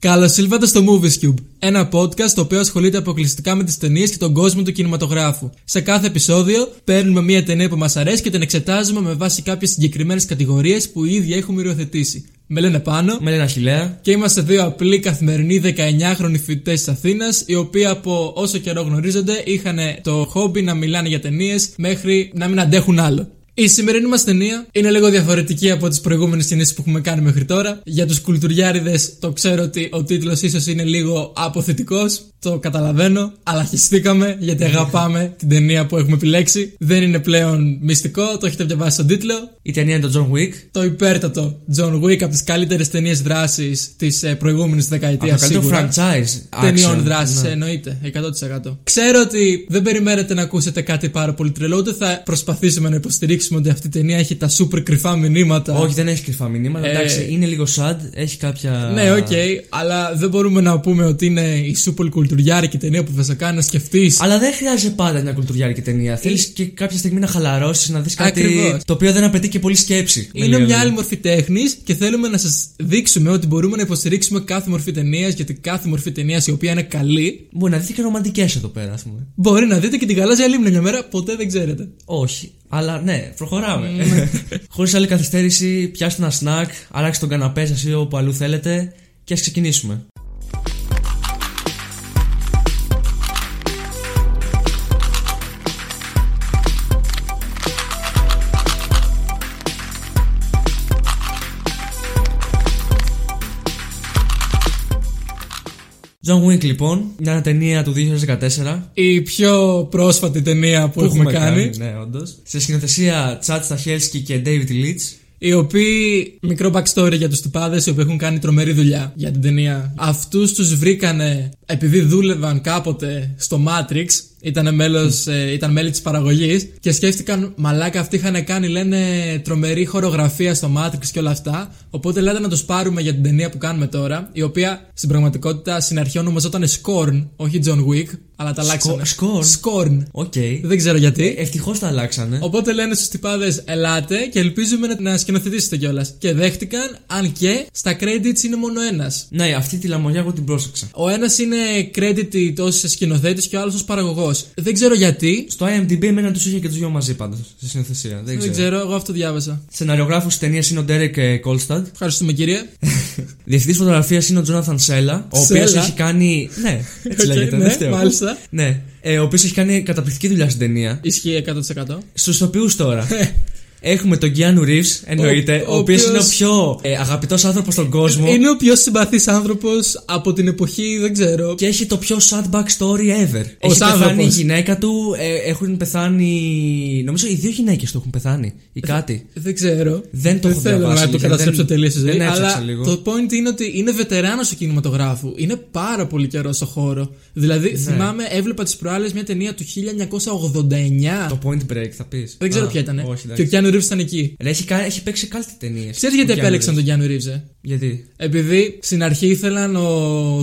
Καλώ ήλθατε στο Movies Cube, ένα podcast το οποίο ασχολείται αποκλειστικά με τις ταινίες και τον κόσμο του κινηματογράφου. Σε κάθε επεισόδιο παίρνουμε μια ταινία που μας αρέσει και την εξετάζουμε με βάση κάποιες συγκεκριμένες κατηγορίες που ήδη έχουμε υιοθετήσει. Με λένε πάνω. Με λένε Αχηλέα. Και είμαστε δύο απλοί καθημερινοί 19χρονοι φοιτητές της Αθήνας, οι οποίοι από όσο καιρό γνωρίζονται είχαν το χόμπι να μιλάνε για ταινίες μέχρι να μην αντέχουν άλλο. Η σημερινή μας ταινία είναι λίγο διαφορετική από τις προηγούμενες ταινίες που έχουμε κάνει μέχρι τώρα. Για τους κουλτουριάριδες, το ξέρω ότι ο τίτλος ίσως είναι λίγο αποθετικός. Το καταλαβαίνω, αλλά χυστήκαμε γιατί αγαπάμε την ταινία που έχουμε επιλέξει. Δεν είναι πλέον μυστικό, το έχετε διαβάσει στον τίτλο. Η ταινία είναι το John Wick. Το υπέρτατο John Wick από τις καλύτερες ταινίες δράσης της προηγούμενης δεκαετίας. Από το καλύτερο franchise. Ταινιών action. δράσης, Ναι. εννοείται, 100%. Ξέρω ότι δεν περιμένετε να ακούσετε κάτι πάρα πολύ τρελό, ούτε θα προσπαθήσουμε να υποστηρίξουμε ότι αυτή η ταινία έχει τα super κρυφά μηνύματα. Όχι, δεν έχει κρυφά μηνύματα. Ε, Εντάξει, είναι λίγο sad. Έχει κάποια. Ναι, οκ, αλλά δεν μπορούμε να πούμε ότι είναι η super κουλτουριάρικη ταινία που θα σε κάνει να σκεφτείς. Αλλά δεν χρειάζεται πάντα μια κουλτουριάρικη ταινία. Θέλεις και κάποια στιγμή να χαλαρώσεις, να δεις κάτι Ακριβώς. το οποίο δεν απαιτεί και πολύ σκέψη. Με Είναι λίγα μια άλλη λόγια. μορφή τέχνης και θέλουμε να σας δείξουμε ότι μπορούμε να υποστηρίξουμε κάθε μορφή ταινίας, γιατί κάθε μορφή ταινίας η οποία είναι καλή, Μπορεί να δείτε και ρομαντικές εδώ πέρα, ας πούμε. μπορεί να δείτε και την γαλάζια λίμνη μια μέρα, ποτέ δεν ξέρετε. Όχι. Αλλά ναι, προχωράμε. Χωρίς άλλη καθυστέρηση, πιάστε ένα σνακ, αλλάξτε τον καναπέ σας ή όπου αλλού θέλετε και ας ξεκινήσουμε. John Wick λοιπόν, μια ταινία του 2014 Η πιο πρόσφατη ταινία που, έχουμε, κάνει. Ναι, όντως. Σε σκηνοθεσία Τσάτ Σταχέλσκι και David Leitch. Οι οποίοι, μικρό backstory για τους τυπάδες, οι οποίοι έχουν κάνει τρομερή δουλειά για την ταινία. Αυτούς τους βρήκανε επειδή δούλευαν κάποτε στο Matrix, ήταν, μέλος, ε, ήταν μέλη της παραγωγής και σκέφτηκαν μαλάκα αυτοί είχαν κάνει λένε τρομερή χορογραφία στο Matrix και όλα αυτά. Οπότε λέτε να τους πάρουμε για την ταινία που κάνουμε τώρα η οποία στην πραγματικότητα στην αρχή ονομαζόταν Scorn όχι John Wick αλλά τα αλλάξανε Scorn? Scorn Οκ. δεν ξέρω γιατί Ευτυχώς τα αλλάξανε. Οπότε λένε στους τυπάδες: Ελάτε και ελπίζουμε να- να σκηνοθετήσετε κιόλας. Και δέχτηκαν, αν και στα credits είναι μόνο ένας. Ναι, αυτή τη λαμογιά εγώ την πρόσεξα. Ο ένας είναι credited ω σκηνοθέτη και ο άλλος ως παραγωγός. Δεν ξέρω γιατί. Στο IMDb εμένα τους είχε και τους δυο μαζί πάντως. Στη συνθεσία. Δεν, Δεν ξέρω. ξέρω, εγώ αυτό διάβασα. Σεναριογράφος τη ταινίας είναι ο Derek Κόλσταντ. Ευχαριστούμε κύριε. Διευθυντής φωτογραφίας είναι ο Τζόναθαν Σέλα. Ο οποίος Σέλα; έχει κάνει. Ναι, έτσι Οκ, λέγεται. ναι, δεν φταίω. μάλιστα. Ναι. Ε, ο οποίος έχει κάνει καταπληκτική δουλειά στην ταινία. Ισχύει 100%. Στους ηθοποιούς τώρα. Έχουμε τον Keanu Reeves, εννοείται, Ο- ο, ο οποίος είναι ο οποίος- πιο ε, αγαπητός άνθρωπος στον κόσμο. Είναι ο πιο συμπαθής άνθρωπος από την εποχή, δεν ξέρω. Και έχει το πιο sad backstory ever. Ο έχει πεθάνει άνθρωπος. η γυναίκα του, ε, έχουν πεθάνει. Νομίζω οι δύο γυναίκες του έχουν πεθάνει. Ή κάτι. Δεν ξέρω. Δεν το έχω θέλω διαβάσει, να το αλήθεια, καταστρέψω δεν- τελείως στη ζωή. δεν έψαξα Αλλά λίγο. το point είναι ότι είναι βετεράνος του κινηματογράφου. Είναι πάρα πολύ καιρό στο χώρο. Δηλαδή, θυμάμαι, έβλεπα τις προάλλες μια ταινία του 1989. Το point break θα πεις. Δεν ξέρω ποια ήταν. Όχι, και ο εντάξει. Κιάνου Ρίβ ήταν εκεί. Ρε, έχει, κα- έχει παίξει κάλτη ταινίες. Ξέρεις γιατί επέλεξαν τον Κιάνου Ρίβ, ε; Γιατί; Επειδή στην αρχή ήθελαν ο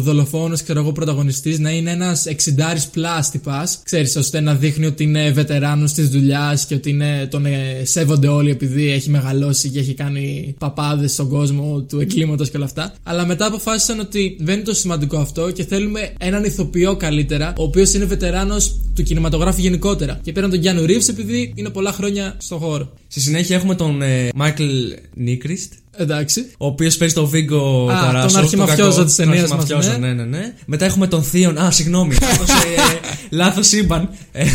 δολοφόνος, ξέρω εγώ, πρωταγωνιστής να είναι ένας 60 plus τυπάς. Ξέρεις, ώστε να δείχνει ότι είναι βετεράνος της δουλειάς και ότι είναι, τον ε, σέβονται όλοι επειδή έχει μεγαλώσει και έχει κάνει παπάδες στον κόσμο του εκκλήματο και όλα αυτά. Αλλά μετά αποφάσισαν ότι δεν είναι το σημαντικό αυτό και θέλουμε έναν ηθοποιό καλύτερα, ο οποίος είναι βετεράνος του κινηματογράφου γενικότερα. Και πήραν τον Γιάννου Ρίβ επειδή είναι πολλά χρόνια στο χώρο. Στη συνέχεια έχουμε τον ε, Michael Nyqvist. Εντάξει. Ο οποίος παίζει τον Viggo Α, Tarasov. τον αρχιμαφιόζο της ταινίας μας, ναι. ναι. ναι, ναι. Μετά έχουμε τον Theon. Α, συγγνώμη. Λάθος σύμπαν. Ε,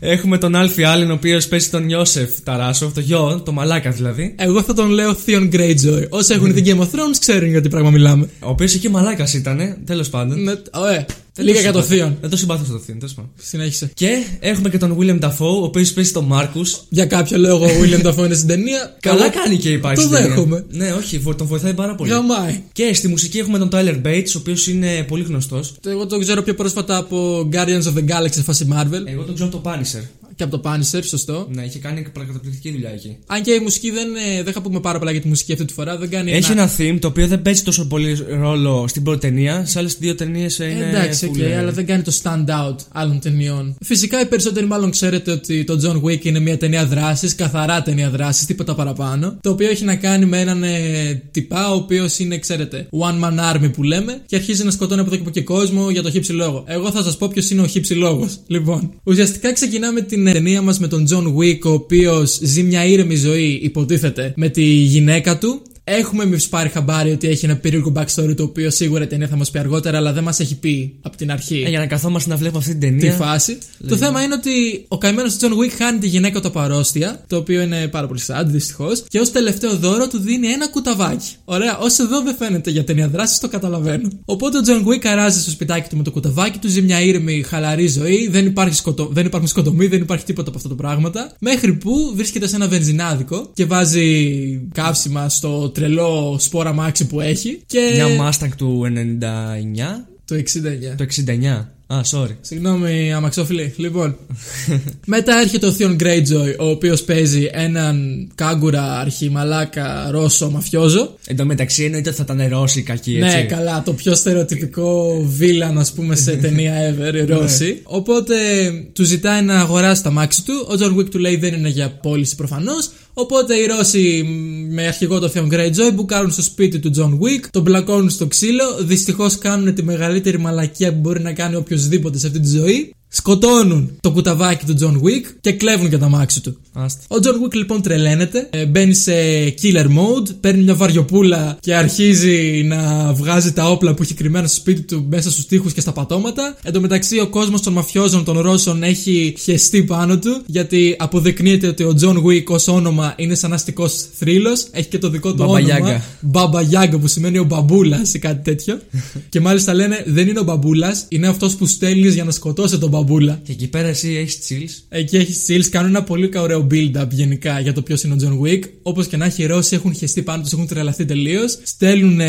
έχουμε τον Alfie Allen, ο οποίος παίζει τον Iosef Tarasov. Το γιο, το μαλάκα δηλαδή. Εγώ θα τον λέω Theon Greyjoy. Όσοι έχουν δει Game of Thrones ξέρουν για τι πράγμα μιλάμε. Ο οποίος εκεί μαλάκας ήταν, τέλος πάντων. Ναι, ω, ε, Λίγα για το συμπαθώ. Theon. Δεν το συμπαθώ στο Theon, τέλος πάντων. Συνέχισε. Και έχουμε και τον Willem Dafoe, ο οποίος παίζει τον Marcus. Για κάποιο λόγο ο Willem Dafoe είναι στην ταινία. Καλά Εγώ κάνει και υπάρχει. Το στην ταινία. δέχομαι. Ναι, όχι, βο- τον βοηθάει πάρα πολύ. Γαμάει. Και στη μουσική έχουμε τον Tyler Bates, ο οποίος είναι πολύ γνωστός. Εγώ το ξέρω πιο πρόσφατα από Guardians of the Galaxy σε φάση Marvel Εγώ τον ξέρω από το Punisher. Και από το Punisher, σωστό. Ναι, είχε κάνει καταπληκτική δουλειά εκεί. Αν και η μουσική δεν, ε, δεν θα πούμε πάρα πολλά για τη μουσική αυτή τη φορά. Δεν κάνει Έχει ένα... ένα theme το οποίο δεν παίζει τόσο πολύ ρόλο στην πρώτη ταινία. Σε άλλες δύο ταινίες είναι. Ε, Εντάξει, full, OK, ε, αλλά δεν κάνει το stand out άλλων ταινιών. Φυσικά οι περισσότεροι μάλλον ξέρετε ότι το John Wick είναι μια ταινία δράσης, καθαρά ταινία δράσης, τίποτα παραπάνω. Το οποίο έχει να κάνει με έναν ε, τυπά, ο οποίος είναι, ξέρετε, one man army που λέμε και αρχίζει να σκοτώνει από εδώ και από εκεί κόσμο για το χι ψι λόγο. Εγώ θα σας πω ποιος είναι ο χι ψι λόγος. Λοιπόν, ουσιαστικά ξεκινάμε την ε, ταινία μας με τον John Wick, ο οποίος ζει μια ήρεμη ζωή, υποτίθεται, με τη γυναίκα του. Έχουμε εμεί πάρει χαμπάρι ότι έχει ένα περίεργο backstory το οποίο σίγουρα η ταινία θα μας πει αργότερα, αλλά δεν μας έχει πει από την αρχή ε, για να καθόμαστε να βλέπουμε αυτή την τη ταινία. φάση. Το θέμα είναι ότι ο καημένος John Wick χάνει τη γυναίκα του από αρρώστια, το οποίο είναι πάρα πολύ sad δυστυχώς, και ως τελευταίο δώρο του δίνει ένα κουταβάκι. Ωραία, όσο εδώ δεν φαίνεται για ταινία δράσης, το καταλαβαίνω. Οπότε ο John Wick αράζει στο σπιτάκι του με το κουταβάκι του, ζει μια ήρεμη, χαλαρή ζωή, δεν, υπάρχει σκοτω... δεν υπάρχουν σκοτωμοί, δεν υπάρχει τίποτα από αυτά τα πράγματα. Μέχρι που βρίσκεται σε ένα βενζινάδικο και βάζει καύσιμα στο τρελό σπόρα μάξι που έχει. Και. Μια Mustang του 99. Το 69. Το 69. Α, sorry. Συγγνώμη, αμαξόφιλοι. Λοιπόν. Μετά έρχεται ο Theon Greyjoy, ο οποίος παίζει έναν κάγκουρα αρχιμαλάκα Ρώσο μαφιόζο. Εν τω μεταξύ εννοείται ότι θα ήταν Ρώσοι κακοί, έτσι. Ναι, καλά, το πιο στερεοτυπικό villain, ας πούμε, σε ταινία ever, Ρώσοι. Οπότε του ζητάει να αγοράσει το αμάξι του. Ο John Wick του λέει δεν είναι για πώληση προφανώς. Οπότε οι Ρώσοι μ, με αρχηγό το Theon Greyjoy μπουκάρουν στο σπίτι του John Wick, τον πλακώνουν στο ξύλο. Δυστυχώς κάνουν τη μεγαλύτερη μαλακία που μπορεί να κάνει οποιοσδήποτε σε αυτή τη ζωή. Σκοτώνουν το κουταβάκι του John Wick και κλέβουν και το αμάξι του. Άστα. Ο John Wick λοιπόν τρελαίνεται, ε, μπαίνει σε killer mode, παίρνει μια βαριοπούλα και αρχίζει να βγάζει τα όπλα που έχει κρυμμένα στο σπίτι του μέσα στους τοίχους και στα πατώματα. Εν τω μεταξύ, ο κόσμος των μαφιόζων των Ρώσων έχει χεστεί πάνω του, γιατί αποδεικνύεται ότι ο John Wick ως όνομα είναι σαν αστικός θρύλος. Έχει και το δικό του Μπαμπα όνομα. Γιάγκα. Μπαμπα Γιάγκα, που σημαίνει ο μπαμπούλας ή κάτι τέτοιο. και μάλιστα λένε δεν είναι ο μπαμπούλας, είναι αυτός που στέλνεις για να σκοτώσει τον μπαμπούλα. Και εκεί πέρα εσύ έχεις chills. Εκεί έχεις chills, κάνουν ένα πολύ ωραίο build-up γενικά για το ποιος είναι ο John Wick. Όπως και να έχει, οι Ρώσοι έχουν χεστεί πάνω τους, έχουν τρελαθεί τελείως. Στέλνουν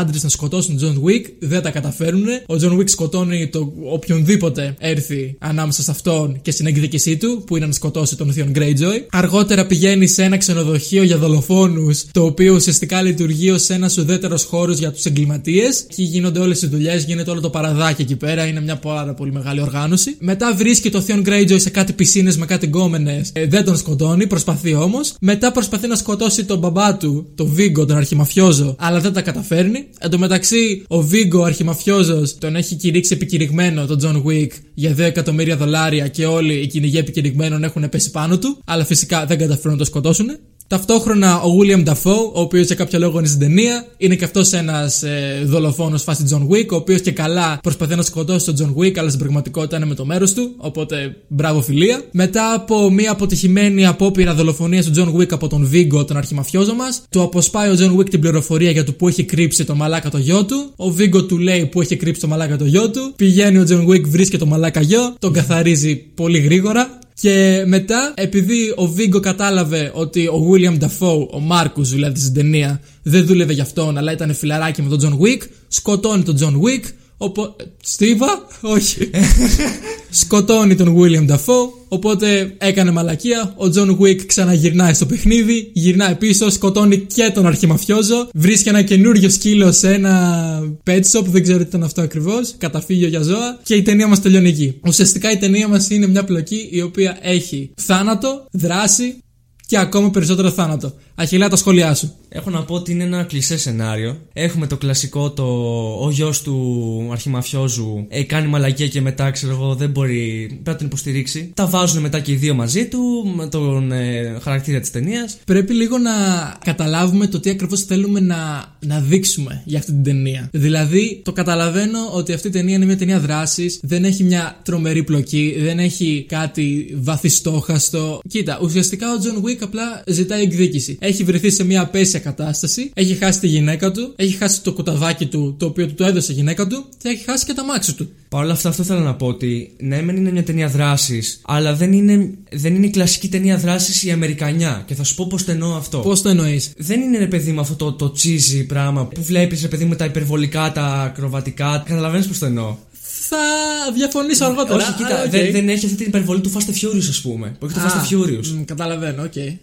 άντρες να σκοτώσουν τον John Wick, δεν τα καταφέρουν. Ο John Wick σκοτώνει το οποιονδήποτε έρθει ανάμεσα σε αυτόν και στην εκδίκησή του, που είναι να σκοτώσει τον Θείον Greyjoy. Αργότερα πηγαίνει σε ένα ξενοδοχείο για δολοφόνους, το οποίο ουσιαστικά λειτουργεί ως ένας ουδέτερος χώρος για τους εγκληματίες. Εκεί γίνονται όλες οι δουλειές, γίνεται όλο το παραδάκι εκεί πέρα, είναι μια πάρα πολύ μεγάλη οργάνωση. Μετά βρίσκει το Theon Greyjoy σε κάτι πισίνες με κάτι γκόμενες. Ε, δεν τον σκοτώνει, προσπαθεί όμως. Μετά προσπαθεί να σκοτώσει τον μπαμπά του, τον Βίγκο, τον αρχιμαφιόζο, αλλά δεν τα καταφέρνει. Εν τω μεταξύ, ο Βίγκο, ο αρχιμαφιόζος, τον έχει κηρύξει επικηρυγμένο τον John Wick για 2 εκατομμύρια δολάρια και όλοι οι κυνηγοί επικηρυγμένων έχουν πέσει πάνω του. Αλλά φυσικά δεν καταφέρουν να το σκοτώσουν. Ταυτόχρονα ο William Dafoe, ο οποίος για κάποιο λόγο είναι στην ταινία, είναι και αυτός ένας ε, δολοφόνος φάση John Wick, ο οποίος και καλά προσπαθεί να σκοτώσει τον John Wick, αλλά στην πραγματικότητα είναι με το μέρος του. Οπότε μπράβο φιλία. Μετά από μια αποτυχημένη απόπειρα δολοφονίας του John Wick από τον Vigo, τον αρχιμαφιόζο μας, του αποσπάει ο John Wick την πληροφορία για το που έχει κρύψει το μαλάκα το γιο του. Ο Vigo του λέει που έχει κρύψει το μαλάκα το γιο του. Πηγαίνει ο John Wick, βρίσκει το μαλάκα γιο, τον καθαρίζει πολύ γρήγορα. Και μετά, επειδή ο Βίγκο κατάλαβε ότι ο William Dafoe, ο Μάρκους δηλαδή στην ταινία, δεν δούλευε για αυτόν, αλλά ήταν φιλαράκι με τον John Wick, σκοτώνει τον John Wick. Οπό... Στίβα, όχι. Σκοτώνει τον William Dafoe, οπότε έκανε μαλακία. Ο John Wick ξαναγυρνάει στο παιχνίδι, γυρνάει πίσω, σκοτώνει και τον αρχιμαφιόζο. Βρίσκει ένα καινούριο σκύλο σε ένα pet shop, δεν ξέρω τι ήταν αυτό ακριβώς, καταφύγιο για ζώα. Και η ταινία μας τελειώνει εκεί. Ουσιαστικά η ταινία μας είναι μια πλοκή η οποία έχει θάνατο, δράση και ακόμα περισσότερο θάνατο. Αχιλά τα σχόλιά σου. Έχω να πω ότι είναι ένα κλεισέ σενάριο. Έχουμε το κλασικό το ο γιος του αρχιμαφιόζου ε, κάνει μαλακία και μετά ξέρω εγώ δεν μπορεί πρέπει να τον υποστηρίξει. Τα βάζουν μετά και οι δύο μαζί του με τον ε, χαρακτήρα της ταινίας. Πρέπει λίγο να καταλάβουμε το τι ακριβώς θέλουμε να, να δείξουμε για αυτή την ταινία. Δηλαδή, το καταλαβαίνω ότι αυτή η ταινία είναι μια ταινία δράσης, δεν έχει μια τρομερή πλοκή, δεν έχει κάτι βαθιστόχαστο. Κοίτα, ουσιαστικά ο John Wick απλά ζητάει εκδίκηση. Έχει βρεθεί σε μια απέσια κατάσταση, έχει χάσει τη γυναίκα του, έχει χάσει το κουταβάκι του το οποίο του το έδωσε η γυναίκα του και έχει χάσει και το αμάξι του. Παρ' όλα αυτά, αυτό θέλω να πω ότι ναι, μεν είναι μια ταινία δράσης, αλλά δεν είναι, δεν είναι η κλασική ταινία δράσης η Αμερικανιά. Και θα σου πω πώς το εννοώ αυτό. Πώς το εννοείς; Δεν είναι ρε παιδί μου αυτό το, το cheesy πράγμα που βλέπεις ρε παιδί μου τα υπερβολικά, τα ακροβατικά. Καταλαβαίνεις πώς το εννοώ; Θα διαφωνήσω αργότερα. Όχι, κοίτα, αλλά οκ. δεν, δεν έχεις αυτή την υπερβολή του Fast and Furious, ας πούμε. Που έχει το Α, Fast and Furious. μ, Καταλαβαίνω, οκ. Καταλαβαίνω.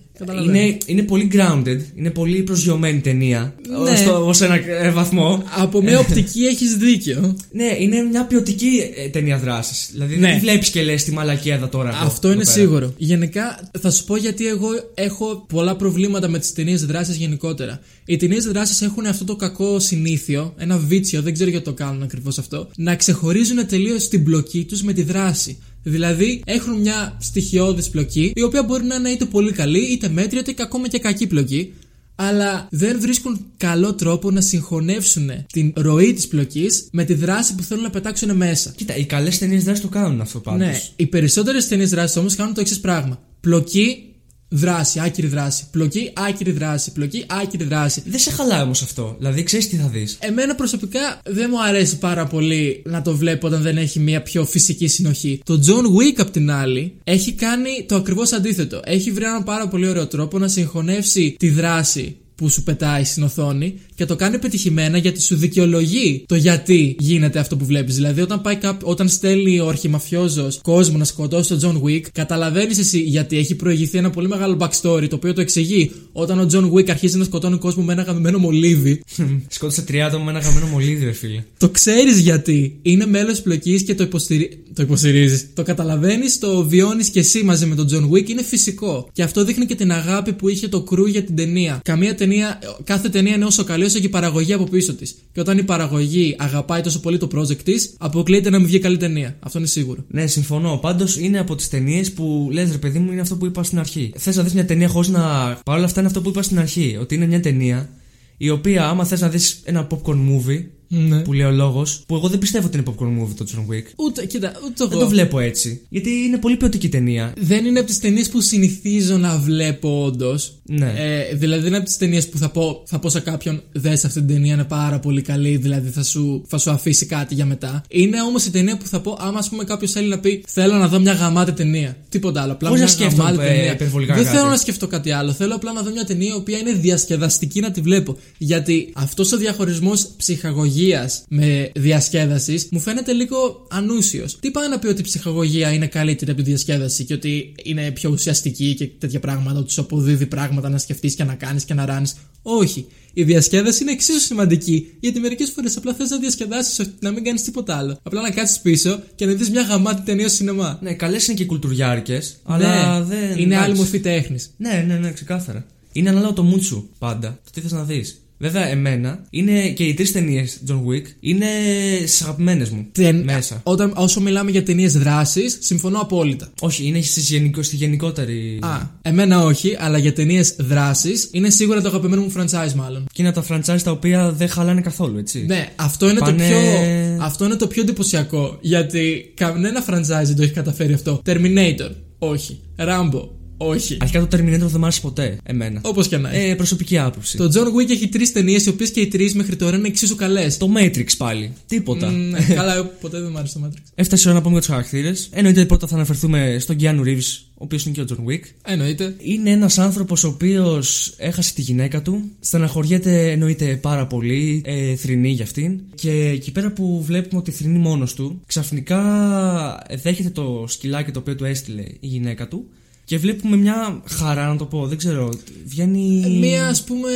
Είναι, είναι πολύ grounded, είναι πολύ προσγειωμένη ταινία. Ναι. Στο, ως ένα ε, βαθμό. Από μια οπτική έχεις δίκιο. Ναι, είναι μια ποιοτική ε, ταινία δράσης. Δηλαδή Ναι. δεν τη βλέπεις και λες τη μαλακία εδώ τώρα. εδώ, Αυτό εδώ είναι πέρα. σίγουρο. Γενικά, θα σου πω γιατί εγώ έχω πολλά προβλήματα με τις ταινίες δράσης γενικότερα. Οι ταινίες δράσης έχουν αυτό το κακό συνήθειο, ένα βίτσιο, δεν ξέρω γιατί το κάνουν ακριβώς αυτό, να ξεχωρίζουν τελείως την πλοκή τους με τη δράση. Δηλαδή, έχουν μια στοιχειώδης πλοκή, η οποία μπορεί να είναι είτε πολύ καλή, είτε μέτρια, είτε ακόμα και κακή πλοκή. Αλλά δεν βρίσκουν καλό τρόπο να συγχωνεύσουν την ροή της πλοκής με τη δράση που θέλουν να πετάξουν μέσα. Κοίτα, οι καλές ταινίες δράση το κάνουν αυτό πάντως. Ναι, οι περισσότερες ταινίες δράσης όμως κάνουν το εξής πράγμα. Πλοκή, δράση, άκυρη δράση. Πλοκή, άκυρη δράση. Πλοκή, άκυρη δράση. Δεν σε χαλάει όμως αυτό. Δηλαδή, ξέρεις τι θα δεις; Εμένα προσωπικά δεν μου αρέσει πάρα πολύ να το βλέπω όταν δεν έχει μια πιο φυσική συνοχή. Το John Wick απ' την άλλη έχει κάνει το ακριβώς αντίθετο. Έχει βρει έναν πάρα πολύ ωραίο τρόπο να συγχωνεύσει τη δράση που σου πετάει στην οθόνη και το κάνει πετυχημένα γιατί σου δικαιολογεί το γιατί γίνεται αυτό που βλέπεις. Δηλαδή, όταν, πάει κάπου, όταν στέλνει ο αρχιμαφιόζος κόσμο να σκοτώσει τον John Wick, καταλαβαίνεις εσύ γιατί έχει προηγηθεί ένα πολύ μεγάλο backstory το οποίο το εξηγεί όταν ο John Wick αρχίζει να σκοτώνει κόσμο με ένα γαμμένο μολύβι. Σκότωσε τρία άτομα με ένα γαμμένο μολύδι, ρε φίλε. Το ξέρεις γιατί. Είναι μέλος πλοκής και το, υποστηρι... το υποστηρίζεις. Το καταλαβαίνεις, το βιώνεις και εσύ μαζί με τον John Wick. Είναι φυσικό. Και αυτό δείχνει και την αγάπη που είχε το κρού για την ταινία. Καμία ταινία, κάθε ταινία είναι όσο καλή όσο και η παραγωγή από πίσω της. Και όταν η παραγωγή αγαπάει τόσο πολύ το project της, αποκλείεται να μην βγει καλή ταινία. Αυτό είναι σίγουρο. Ναι, συμφωνώ. Πάντως είναι από τις ταινίες που λες, ρε παιδί μου, είναι αυτό που είπα στην αρχή. Θες να δεις μια ταινία χωρίς να. Παρ' όλα αυτά είναι αυτό που είπα στην αρχή. Ότι είναι μια ταινία η οποία, άμα θες να δεις ένα popcorn movie, Ναι. που λέει ο λόγος, που εγώ δεν πιστεύω ότι είναι popcorn movie το John Wick. Ούτε, κοίτα, ούτε εγώ. Δεν το βλέπω έτσι. Γιατί είναι πολύ ποιοτική ταινία. Δεν είναι από τις ταινίες που συνηθίζω να βλέπω, όντως. Ναι. Ε, δηλαδή, δεν είναι από τις ταινίες που θα πω, θα πω σε κάποιον: Δες αυτή την ταινία είναι πάρα πολύ καλή, δηλαδή θα σου, θα σου αφήσει κάτι για μετά. Είναι όμως η ταινία που θα πω, άμα ας πούμε κάποιος θέλει να πει: Θέλω να δω μια γαμάτη ταινία. Τίποτα άλλο. Απλά Πώς μια να σκέφτομαι, γαμάτη ε, ταινία. υπερβολικά Δεν κάτι. θέλω να σκεφτώ κάτι άλλο. Θέλω απλά να δω μια ταινία η οποία είναι διασκεδαστική να τη βλέπω. Γιατί αυτός ο διαχωρισμός ψυχαγωγίας με διασκέδασης μου φαίνεται λίγο ανούσιος. Τι πάει να πει ότι η ψυχαγωγία είναι καλύτερη από τη διασκέδαση και ότι είναι πιο ουσιαστική και τέτοια πράγματα, ότι σου αποδίδει πράγματα να σκεφτείς και να κάνεις και να ράνεις; Όχι. Η διασκέδαση είναι εξίσου σημαντική, γιατί μερικές φορές απλά θες να διασκεδάσεις, να μην κάνεις τίποτα άλλο. Απλά να κάτσεις πίσω και να δεις μια γαμάτη ταινία στο σινεμά. Ναι, καλές είναι και κουλτουριάρικες, αλλά Ναι, δεν. Είναι άλλη εντάξει. μορφή τέχνης. Ναι, ναι, ναι, ξεκάθαρα. Είναι ανάλογο το mood σου πάντα. Το τι θες να δεις. Βέβαια, εμένα είναι και οι τρεις ταινίες John Wick είναι στι αγαπημένες μου. Τεν- Μέσα. Όταν, όσο μιλάμε για ταινίες δράσης, συμφωνώ απόλυτα. Όχι, είναι στις γενικο, στη γενικότερη. Α, εμένα όχι, αλλά για ταινίες δράσης είναι σίγουρα το αγαπημένο μου franchise, μάλλον. Και είναι από τα franchise τα οποία δεν χαλάνε καθόλου, έτσι. Ναι, αυτό είναι, Πάνε- το πιο, αυτό είναι το πιο εντυπωσιακό. Γιατί κανένα franchise δεν το έχει καταφέρει αυτό. Terminator, όχι. Rambo, όχι. Αρχικά το Terminator δεν μ' άρεσε ποτέ. Εμένα. Όπως και να έχει. Ε, προσωπική άποψη. Το John Wick έχει τρεις ταινίες, οι οποίες και οι τρεις μέχρι τώρα είναι εξίσου καλές. Το Matrix πάλι. Τίποτα. καλά, εγώ ποτέ δεν μου άρεσε το Matrix. Έφτασε η ώρα να πούμε για τους χαρακτήρες. Εννοείται πρώτα θα αναφερθούμε στον Keanu Reeves, ο οποίος είναι και ο John Wick. Εννοείται. Είναι ένας άνθρωπος ο οποίος έχασε τη γυναίκα του. Στεναχωριέται εννοείται πάρα πολύ. Ε, θρυνεί για αυτήν. Και εκεί πέρα που βλέπουμε ότι θρυνεί μόνος του, ξαφνικά δέχεται το σκυλάκι το οποίο του έστειλε η γυναίκα του. Και βλέπουμε μια χαρά, να το πω, δεν ξέρω. Βγαίνει. Μία ας πούμε,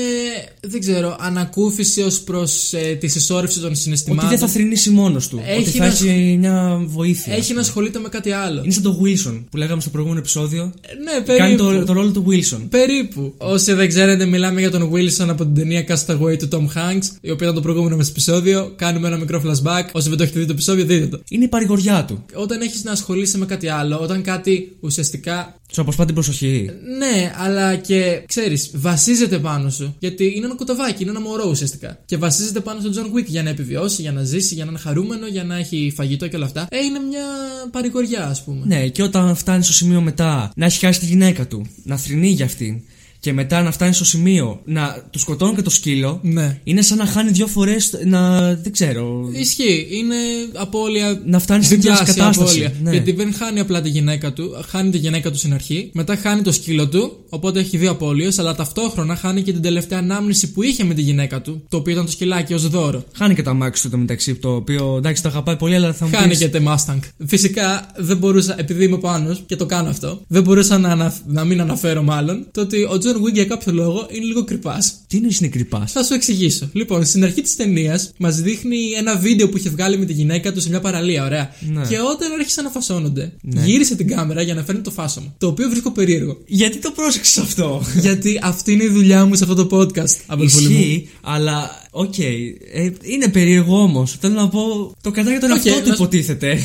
δεν ξέρω, ανακούφιση ως προς ε, τη συσσόρευση των συναισθημάτων. Ότι δεν θα θρυνήσει μόνος του. Έχει ότι θα να έχει μια βοήθεια. Έχει να ασχολείται με κάτι άλλο. Είναι σαν το Wilson που λέγαμε στο προηγούμενο επεισόδιο. Ναι, περίπου. Κάνει το, το ρόλο του Wilson. Περίπου. Όσοι δεν ξέρετε, μιλάμε για τον Wilson από την ταινία Castaway του Tom Hanks, η οποία ήταν το προηγούμενο μα επεισόδιο. Κάνουμε ένα μικρό flashback. Όσοι δεν το έχετε δει το επεισόδιο, δείτε το. Είναι η παρηγοριά του. Όταν έχεις να ασχολείσαι με κάτι άλλο, όταν κάτι ουσιαστικά Του αποσπά την προσοχή. Ναι, αλλά και ξέρεις, βασίζεται πάνω σου. Γιατί είναι ένα κουταβάκι, είναι ένα μωρό ουσιαστικά. Και βασίζεται πάνω στον John Wick για να επιβιώσει, για να ζήσει, για να είναι χαρούμενο, για να έχει φαγητό και όλα αυτά. Ε, είναι μια παρηγοριά, ας πούμε. Ναι, και όταν φτάνει στο σημείο μετά να έχει χάσει τη γυναίκα του, να θρυνεί για αυτήν και μετά να φτάνει στο σημείο να του σκοτώνουν και το σκύλο, Ναι. είναι σαν να χάνει δύο φορές να. δεν ξέρω. Ισχύει, είναι απώλεια. Να φτάνεις στην διπλάσια ίδια κατάσταση. απώλεια. Ναι. Γιατί δεν χάνει απλά τη γυναίκα του, χάνει τη γυναίκα του στην αρχή, μετά χάνει το σκύλο του, οπότε έχει δύο απώλειες, αλλά ταυτόχρονα χάνει και την τελευταία ανάμνηση που είχε με τη γυναίκα του, το οποίο ήταν το σκυλάκι ως δώρο. Χάνει και το αμάξι του το μεταξύ, το οποίο εντάξει το αγαπάει πολύ, αλλά θα μου Χάνει πεις- και τε Mustang. Φυσικά δεν μπορούσα, επειδή είμαι πάνω και το κάνω αυτό, δεν μπορούσα να, ανα- να μην αναφέρω μάλλον το ότι ο John Wick για κάποιο λόγο είναι λίγο creepάς. Τι είναι είναι creepάς. Θα σου εξηγήσω. Λοιπόν, στην αρχή της ταινίας μας δείχνει ένα βίντεο που είχε βγάλει με τη γυναίκα του σε μια παραλία, ωραία. Ναι. Και όταν άρχισαν να φασώνονται, γύρισε την κάμερα για να φέρνει το φάσωμα. Το οποίο βρίσκω περίεργο. Γιατί το πρόσεξες αυτό; Γιατί αυτή είναι η δουλειά μου σε αυτό το podcast, αδελφούλη μου. Ισχύει, αλλά οκ. ε, είναι περίεργο όμως. Θέλω να πω. Το κατάγει τον Οκ, εαυτό του να σου- υποτίθεται.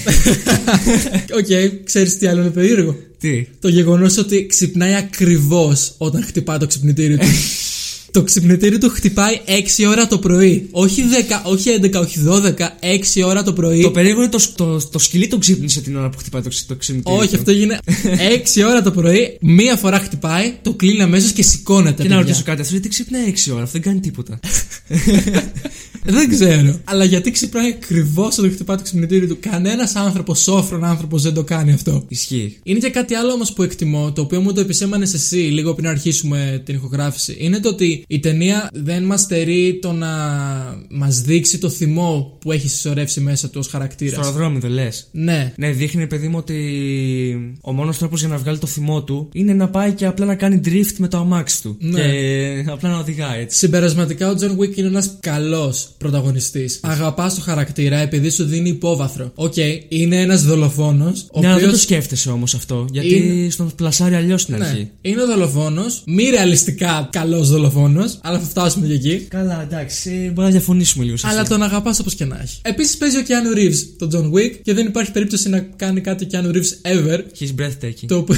Οκ, ξέρεις τι άλλο είναι περίεργο; Τι; Το γεγονός ότι ξυπνάει ακριβώς όταν χτυπάει το ξυπνητήρι του. το ξυπνητήρι του χτυπάει 6 ώρα το πρωί. Όχι 10, όχι 11, όχι 12, 6 ώρα το πρωί. Το περίεργο είναι το, το, το σκυλί τον ξύπνησε την ώρα που χτυπάει το, ξυ- το ξυπνητήρι. Όχι, του. αυτό γίνεται 6 ώρα το πρωί. Μία φορά χτυπάει, το κλείνει αμέσως και σηκώνεται. Και να παιδιά. ρωτήσω κάτι, αυτό γιατί ξυπνάει 6 ώρα, αυτό δεν κάνει τίποτα. Δεν ξέρω. Αλλά γιατί ξυπνάει ακριβώς όταν χτυπάει το ξυπνητήρι του; Κανένας άνθρωπος, σόφρον άνθρωπος δεν το κάνει αυτό. Ισχύει. Είναι και κάτι άλλο όμως που εκτιμώ, το οποίο μου το επισήμανε εσύ λίγο πριν αρχίσουμε την ηχογράφηση. Είναι το ότι η ταινία δεν μας στερεί το να μας δείξει το θυμό που έχει συσσωρεύσει μέσα του ως χαρακτήρας. Στο αεροδρόμιο δεν λες. Ναι. Ναι, δείχνει παιδί μου ότι ο μόνος τρόπος για να βγάλει το θυμό του είναι να πάει και απλά να κάνει drift με το αμάξι του. Ναι. Και απλά να οδηγάει έτσι. Συμπερασματικά, ο John Wick είναι ένας καλός πρωταγωνιστής. Αγαπάς το χαρακτήρα επειδή σου δίνει υπόβαθρο. Οκ, είναι ένας δολοφόνος. Ο Ναι, αλλά δεν οποίος- το σκέφτεσαι όμως αυτό. Γιατί Είναι- σ' τον πλασάρει αλλιώς στην Ναι, αρχή. είναι ο δολοφόνος. Μη ρεαλιστικά καλός δολοφόνο, αλλά θα φτάσουμε και εκεί. Καλά, εντάξει, μπορεί να διαφωνήσουμε λίγο σε Αλλά αυτό. τον αγαπάς όπως και να έχει. Επίσης παίζει ο Keanu Reeves τον John Wick και δεν υπάρχει περίπτωση να κάνει κάτι ο Keanu Reeves ever. He's breathtaking. Το οποίο,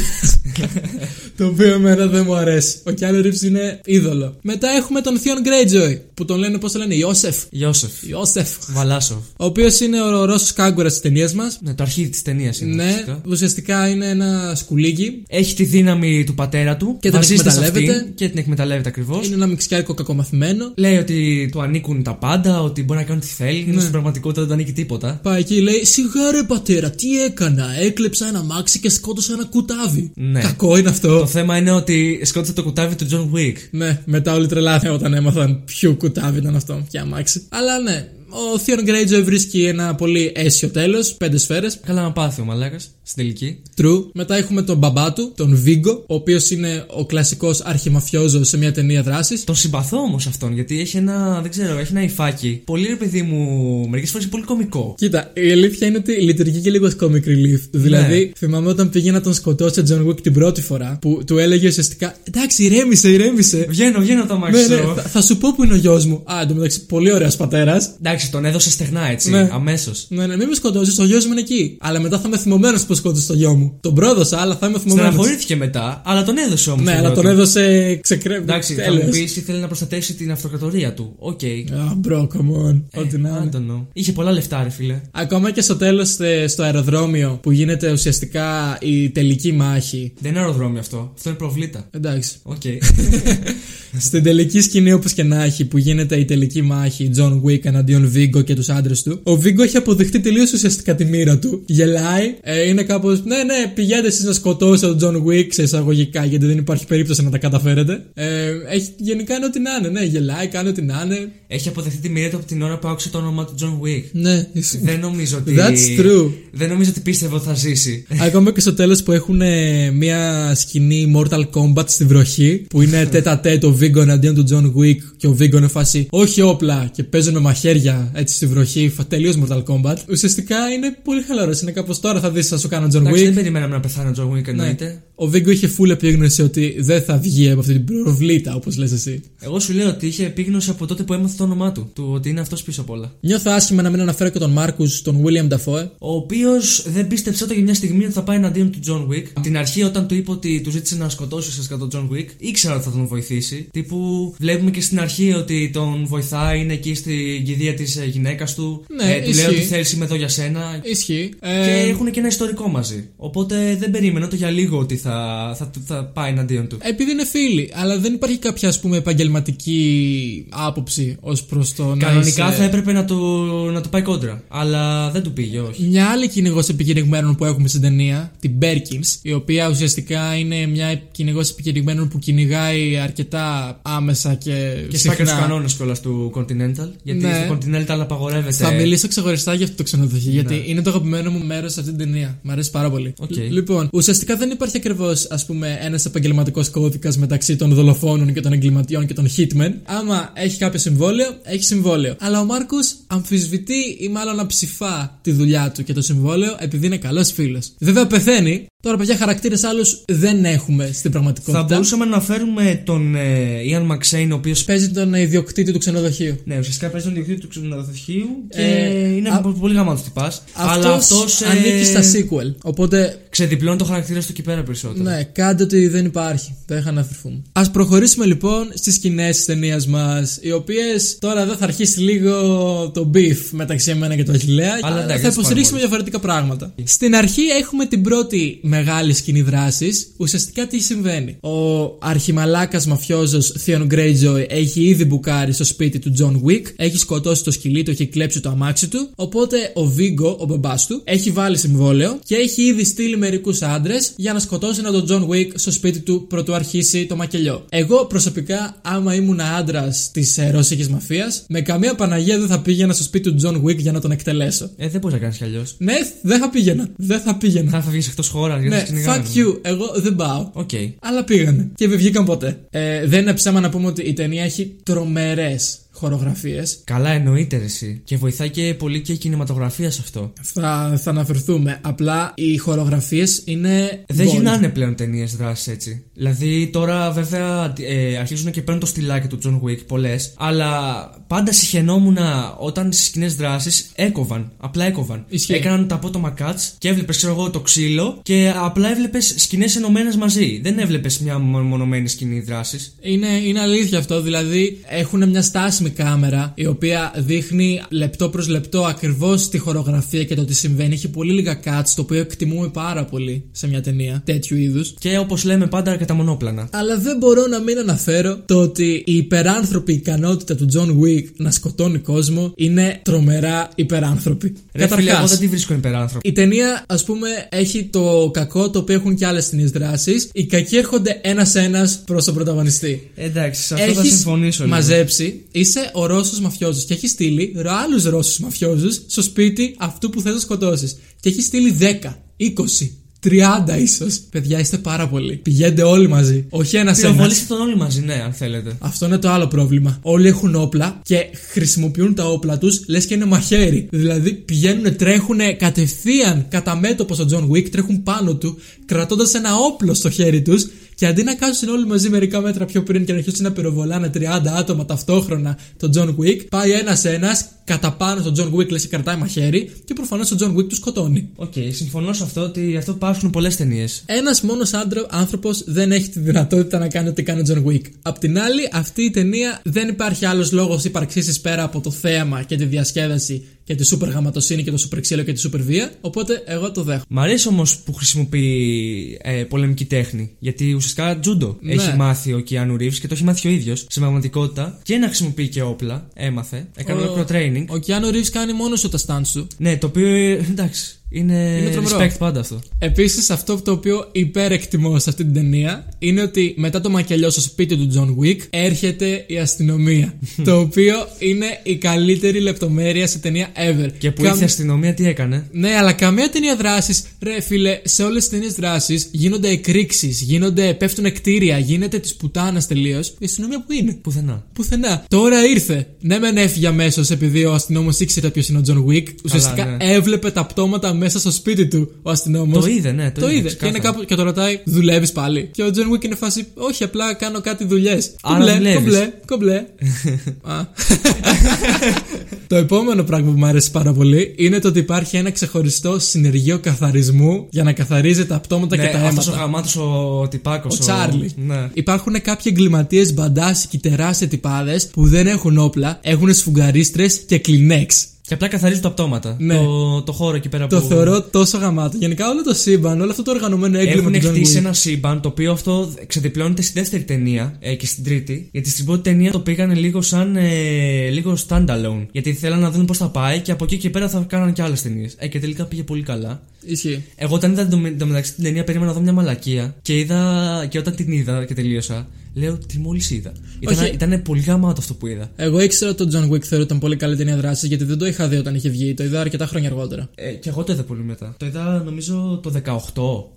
το οποίο εμένα δεν μου αρέσει. Ο Keanu Reeves είναι είδωλο. Μετά έχουμε τον Theon Greyjoy που τον λένε, πώς το λένε, Ιώσεφ. Ιώσεφ. Ιώσεφ. Βαλάσοφ. Ο οποίος είναι ο Ρώσος κάγκουρας της ταινίας μας. Ναι, το αρχίδι της ταινίας είναι. Ναι, ουσιαστικά. ουσιαστικά είναι ένα σκουλίκι. Έχει τη δύναμη του πατέρα του Και την βασίζεται σε εκμεταλλεύεται. αυτήν και την εκμεταλλεύεται ακριβώς. Είναι ένα μιξιάρικο κακομαθημένο. Λέει ότι του ανήκουν τα πάντα, ότι μπορεί να κάνει ό,τι θέλει, Ναι. ενώ στην πραγματικότητα δεν του ανήκει τίποτα. Πάει εκεί, λέει: Σιγά ρε πατέρα, τι έκανα; Έκλεψα ένα μάξι και σκότωσα ένα κουτάβι. Ναι. Κακό είναι αυτό. Το θέμα είναι ότι σκότωσε το κουτάβι του John Wick. Ναι, μετά όλοι τρελάθηκαν όταν έμαθαν ποιο κουτάβι ήταν αυτό. Ποια αμάξι. Αλλά ναι, ο Theon Greyjoy βρίσκει ένα πολύ αίσιο τέλος. Πέντε σφαίρες. Καλά να πάθει ο μαλάκας στην τελική. True. Μετά έχουμε τον μπαμπά του, τον Vigo, ο οποίος είναι ο κλασικός αρχιμαφιόζος σε μια ταινία δράσης. Τον συμπαθώ όμως αυτόν γιατί έχει ένα, δεν ξέρω, έχει ένα υφάκι. Πολύ ρε παιδί μου, μερικές φορές είναι πολύ κωμικό. Κοίτα, η αλήθεια είναι ότι λειτουργεί και λίγο ως comic relief. Δηλαδή, θυμάμαι όταν πήγε να τον σκοτώσει ο John Wick την πρώτη φορά, που του έλεγε ουσιαστικά Εντάξει, ηρέμησε, ηρέμησε. Βγαίνω, βγαίνω το Ναι, αμάξι ναι, σου. θα, θα σου πω που είναι ο γιος μου. Α, εντωμεταξύ, πολύ ωραίος πατέρας. Εντάξει, τον έδωσε στεγνά έτσι, Ναι. αμέσως. Ναι, ναι, μην με σκοτώσεις, ο γιος μου είναι εκεί. Αλλά μετά θα είμαι θυμωμένος που σκότωσε το γιο μου. Τον πρόδωσα, αλλά θα είμαι θυμωμένος. Στεναχωρήθηκε μετά, αλλά τον έδωσε όμως. Ναι, αλλά τον έδωσε ξεκρέμει. Εντάξει, θα μου πεις ήθελε να προστατεύσει την αυτοκρατορία του. Οκ. Α, bro, come on. Ό,τι να είναι. I don't know. Είχε πολλά λεφτά, ρε φίλε. Ακόμα και στο τέλος, στο αεροδρόμιο που γίνεται ουσιαστικά η τελική μάχη. Δεν είναι αεροδρόμιο αυτό. Αυτό είναι προβλήτα. Εντάξει. Οκ. Στην τελική σκηνή, όπως και να έχει, που γίνεται η τελική μάχη John Wick εναντίον Vigo και τους άντρες του, ο Vigo έχει αποδεχτεί τελείως ουσιαστικά τη μοίρα του. Γελάει, ε, είναι κάπως. Ναι, ναι, πηγαίνετε εσείς να σκοτώσετε τον John Wick σε εισαγωγικά, γιατί δεν υπάρχει περίπτωση να τα καταφέρετε. Ε, έχει, γενικά είναι ό,τι να είναι, ναι, γελάει, κάνει ό,τι να είναι. Έχει αποδεχτεί τη μοίρα του από την ώρα που άκουσε το όνομα του John Wick. Ναι, Δεν νομίζω ότι. That's true. Δεν νομίζω ότι πίστευε ότι θα ζήσει. Ακόμα και στο τέλος που έχουν ε, μια σκηνή Mortal Kombat στη βροχή, που είναι τέτα τέτο ο Vigo εναντίον του John Wick και ο Vigo είναι φάση όχι όπλα και παίζουν με μαχαίρια ώρα έτσι στη βροχή, τελείως Mortal Kombat. Ουσιαστικά είναι πολύ χαλαρός. Είναι κάπως τώρα θα δεις, θα σου κάνω John Εντάξει, δεν Wick. περιμέναμε να πεθάνει ο John Wick Ναι. εννοείται. Ο Βίγκο είχε full επίγνωση ότι δεν θα βγει από αυτή την προβλήτα, όπως λες εσύ. Εγώ σου λέω ότι είχε επίγνωση από τότε που έμαθε το όνομά του. Του ότι είναι αυτός πίσω απ' όλα. Νιώθω άσχημα να μην αναφέρω και τον Μάρκους, τον William Dafoe. Ο οποίος δεν πίστεψε ούτε για μια στιγμή ότι θα πάει εναντίον του John Wick. Από την αρχή, όταν του είπε ότι του ζήτησε να σκοτώσει ουσιαστικά τον John Wick, ήξερα ότι θα τον βοηθήσει. Τύπου βλέπουμε και στην αρχή ότι τον βοηθάει, είναι εκεί στην κηδεία της γυναίκας του. Ναι, ε, του ισχύει. λέει ότι θέλεις είμαι εδώ για σένα. Ισχύει. Και Ε, έχουν και ένα ιστορικό μαζί. Οπότε δεν περίμενα ούτε για λίγο ότι θα, θα, θα πάει εναντίον του. επειδή είναι φίλοι, αλλά δεν υπάρχει κάποια ας πούμε επαγγελματική άποψη ως προς το να Κανονικά είσαι- θα έπρεπε να του, να του πάει κόντρα. Αλλά δεν του πήγε, όχι. Μια άλλη κυνηγός επικηρυγμένων που έχουμε στην ταινία, την Perkins, η οποία ουσιαστικά είναι μια κυνηγός επικηρυγμένων που κυνηγάει αρκετά άμεσα και, Και σπάει και του συχνά. κανόνες κιόλας του Continental. Γιατί Ναι. στο Continental απαγορεύεται. Θα μιλήσω ξεχωριστά για αυτό το ξενοδοχείο, γιατί Ναι. είναι το αγαπημένο μου μέρος σε αυτή την ταινία. Μ' αρέσει πάρα πολύ. Οκ. Λ- Λοιπόν, ουσιαστικά δεν υπάρχει ακριβώς, ας πούμε, ένας επαγγελματικός κώδικας μεταξύ των δολοφόνων και των εγκληματιών και των hitmen. Άμα έχει κάποιο συμβόλαιο, έχει συμβόλαιο. Αλλά ο Μάρκος αμφισβητεί ή μάλλον αψηφά τη δουλειά του και το συμβόλαιο επειδή είναι καλός φίλος. Βέβαια πεθαίνει. Τώρα, παιδιά, χαρακτήρες άλλους δεν έχουμε στην πραγματικότητα. Θα μπορούσαμε να αναφέρουμε τον ε, Ian McShane, ο οποίος. Παίζει τον ιδιοκτήτη του ξενοδοχείου. Ναι, ουσιαστικά παίζει τον διοκτήτη του ξενοδοχείου και Ε, είναι α- πο- πολύ γαμάτος τυπάς. Αλλά αυτός. Αυτός ανήκει στα sequel. Οπότε Ξεδιπλώνει το χαρακτήρα του εκεί πέρα περισσότερο. Ναι, κάντε ότι δεν υπάρχει. Δεν είχα να αφηρθούμε. Α προχωρήσουμε λοιπόν στις σκηνές της ταινίας μας, οι οποίες τώρα εδώ θα αρχίσει λίγο το beef μεταξύ εμένα και του Αχηλέα. Αλλά εντάξει, θα δεν υποστηρίξουμε σπάμε διαφορετικά πράγματα. Στην αρχή έχουμε την πρώτη μεγάλη σκηνή δράσης. Ουσιαστικά τι συμβαίνει. Ο αρχιμαλάκας μαφιόζος Theon Greyjoy έχει ήδη μπουκάρει στο σπίτι του John Wick, έχει σκοτώσει το σκυλί του, έχει κλέψει το αμάξι του. Οπότε ο Vigo, ο μπαμπάς του, έχει βάλει συμβόλαιο και έχει ήδη στείλει μερικούς άντρες για να σκοτώσουν τον John Wick στο σπίτι του προτού αρχίσει το μακελιό. Εγώ προσωπικά, άμα ήμουν άντρας της ε, ρώσικη μαφίας, με καμία Παναγία δεν θα πήγαινα στο σπίτι του John Wick για να τον εκτελέσω. Ε, δεν μπορεί να κάνεις κι αλλιώς. Ναι, δεν θα πήγαινα. Δεν θα πήγαινα. Θα βγεις εκτός χώρας γιατί Ναι, σε κυνηγάνε. fuck you. Εγώ δεν πάω. Οκ. Αλλά πήγανε και δεν βγήκαν ποτέ. Ε, δεν είναι ψέμα να πούμε ότι η ταινία έχει τρομερές χορογραφίες. Καλά, εννοείται ρε, εσύ. Και βοηθάει και πολύ και η κινηματογραφία σε αυτό. Θα, θα αναφερθούμε. Απλά οι χορογραφίες είναι. Δεν gold. γυρνάνε πλέον ταινίες δράσης έτσι. Δηλαδή τώρα βέβαια ε, αρχίζουν και παίρνουν το στυλάκι του John Wick πολλές. Αλλά πάντα συχαινόμουν όταν στις σκηνές δράσης έκοβαν. Απλά έκοβαν. Ισχύει. Έκαναν τα απότομα cuts και έβλεπες, ξέρω εγώ, το ξύλο και απλά έβλεπες σκηνές ενωμένες μαζί. Δεν έβλεπες μια μονομένη σκηνή δράσης. Είναι, είναι αλήθεια αυτό. Δηλαδή έχουν μια στάσιμη κάμερα η οποία δείχνει λεπτό προς λεπτό ακριβώς τη χορογραφία και το τι συμβαίνει. Έχει πολύ λίγα cuts το οποίο εκτιμούμε πάρα πολύ σε μια ταινία τέτοιου είδους. Και όπως λέμε πάντα και τα μονόπλανα. Αλλά δεν μπορώ να μην αναφέρω το ότι η υπεράνθρωπη ικανότητα του John Wick να σκοτώνει κόσμο είναι τρομερά υπεράνθρωπη. Ρε φίλε, Καταρχάς, εγώ δεν τη βρίσκω υπεράνθρωπη. η ταινία, ας πούμε, έχει το κακό το οποίο έχουν και άλλες ταινίες δράση. Οι κακοί έρχονται ένα-ένα προς τον πρωταγωνιστή. Εντάξει, σε αυτό θα Έχεις συμφωνήσω λίγο. μαζέψει, είσαι ο Ρώσος μαφιόζος και έχει στείλει άλλους Ρώσους μαφιόζους στο σπίτι αυτού που θες να σκοτώσεις. Και έχει στείλει 10, 20, 30 ίσως. Παιδιά, είστε πάρα πολλοί. Πηγαίνετε όλοι μαζί. Όχι ένα-ένα. Πυροβολήστε τον όλοι μαζί, ναι, αν θέλετε. Αυτό είναι το άλλο πρόβλημα. Όλοι έχουν όπλα και χρησιμοποιούν τα όπλα τους λες και είναι μαχαίρι. Δηλαδή πηγαίνουν, τρέχουν κατευθείαν κατά μέτωπο στον John Wick, τρέχουν πάνω του, κρατώντας ένα όπλο στο χέρι τους και αντί να κάτσουν όλοι μαζί μερικά μέτρα πιο πριν και να αρχίσουν να πυροβολάνε 30 άτομα ταυτόχρονα τον John Wick, πάει ένα-ένα κατά πάνω στον John Wick, λες και κρατάει μαχαίρι και προφανώς τον John Wick τους σκοτώνει. Οκ, συμφωνώ σε αυτό ότι αυτό υπάρχουν πολλές ταινίες. Ένας μόνος άνθρωπος δεν έχει τη δυνατότητα να κάνει ό,τι κάνει ο John Wick. Απ' την άλλη, αυτή η ταινία δεν υπάρχει άλλος λόγος ύπαρξής της πέρα από το θέαμα και τη διασκέδαση και τη σούπερ γαματοσύνη και το σούπερ ξύλο και τη σούπερ βία. Οπότε εγώ το δέχομαι. Μ' αρέσει όμως που χρησιμοποιεί ε, πολεμική τέχνη. Γιατί ουσιαστικά τζούντο Ναι. έχει μάθει ο Keanu Reeves και το έχει μάθει ο ίδιος στην πραγματικότητα. Και να χρησιμοποιεί και όπλα. Έμαθε. Έκανε Ο- ολόκληρο training. Ο Keanu Reeves κάνει μόνο σου τα stunts του. Ναι, το οποίο ε, εντάξει. Είναι, Είναι τρομερό. respect πάντα αυτό. Επίσης, αυτό το οποίο υπερεκτιμώ σε αυτή την ταινία είναι ότι μετά το μακελιό στο σπίτι του John Wick έρχεται η αστυνομία. το οποίο είναι η καλύτερη λεπτομέρεια σε ταινία ever. Και που Καμ- ήρθε η αστυνομία, τι έκανε; Ναι, αλλά καμία ταινία δράσης, ρε φίλε, σε όλες τις ταινίες δράσης γίνονται εκρήξεις, γίνονται, πέφτουν κτίρια, γίνεται της πουτάνας τελείως. Η αστυνομία που είναι; Πουθενά. Πουθενά. Τώρα ήρθε. Ναι, μεν έφυγε αμέσως επειδή ο αστυνόμος ήξερε ποιος είναι ο John Wick. Ουσιαστικά ναι. έβλεπε τα πτώματα μέσα στο σπίτι του ο αστυνόμος. Το είδε, ναι, το Το είδε, είδε. Και, ξεκάθαρα. είναι κάπου, και το ρωτάει, δουλεύεις πάλι; Και ο John Wick είναι φάση, Όχι, απλά κάνω κάτι δουλειές. Άρα Κομπλέ, δουλεύεις. κομπλέ, κομπλέ. Α. το επόμενο πράγμα που μου αρέσει πάρα πολύ είναι το ότι υπάρχει ένα ξεχωριστό συνεργείο καθαρισμού για να καθαρίζει τα πτώματα Ναι, και τα αυτός αίματα. ο γαμάτος ο τυπάκος. Ο Τσάρλι. Ναι. Υπάρχουν κάποιοι εγκληματίες μπαντάσικοι τεράστιοι τυπάδε που δεν έχουν όπλα, έχουν σφουγγαρίστρες και κλινέξ. Και απλά καθαρίζουν τα πτώματα. Ναι. Το, το χώρο εκεί πέρα Το που. θεωρώ τόσο γαμάτο. Γενικά όλο το σύμπαν, όλο αυτό το οργανωμένο έγκλημα Έχουν του John χτίσει Wick. ένα σύμπαν το οποίο αυτό ξεδιπλώνεται στη δεύτερη ταινία ε, και στην τρίτη. Γιατί στην πρώτη ταινία το πήγανε λίγο σαν ε, λίγο standalone. Γιατί θέλανε να δουν πώς θα πάει και από εκεί και πέρα θα κάνανε και άλλες ταινίες. Ε, και τελικά πήγε πολύ καλά. Ισχύει. Εγώ όταν είδα το, το μεταξύ την ταινία περίμενα να δω μια μαλακία και, είδα, και όταν την είδα και τελείωσα, λέω τι μόλις είδα. Ήταν, Όχι. ήταν πολύ γαμάτο αυτό που είδα. Εγώ ήξερα ότι το John Wick θεωρώ ήταν πολύ καλή ταινία δράσης γιατί δεν το είχα δει όταν είχε βγει. Το είδα αρκετά χρόνια αργότερα. Ε, και εγώ το είδα πολύ μετά. Το είδα νομίζω το 18.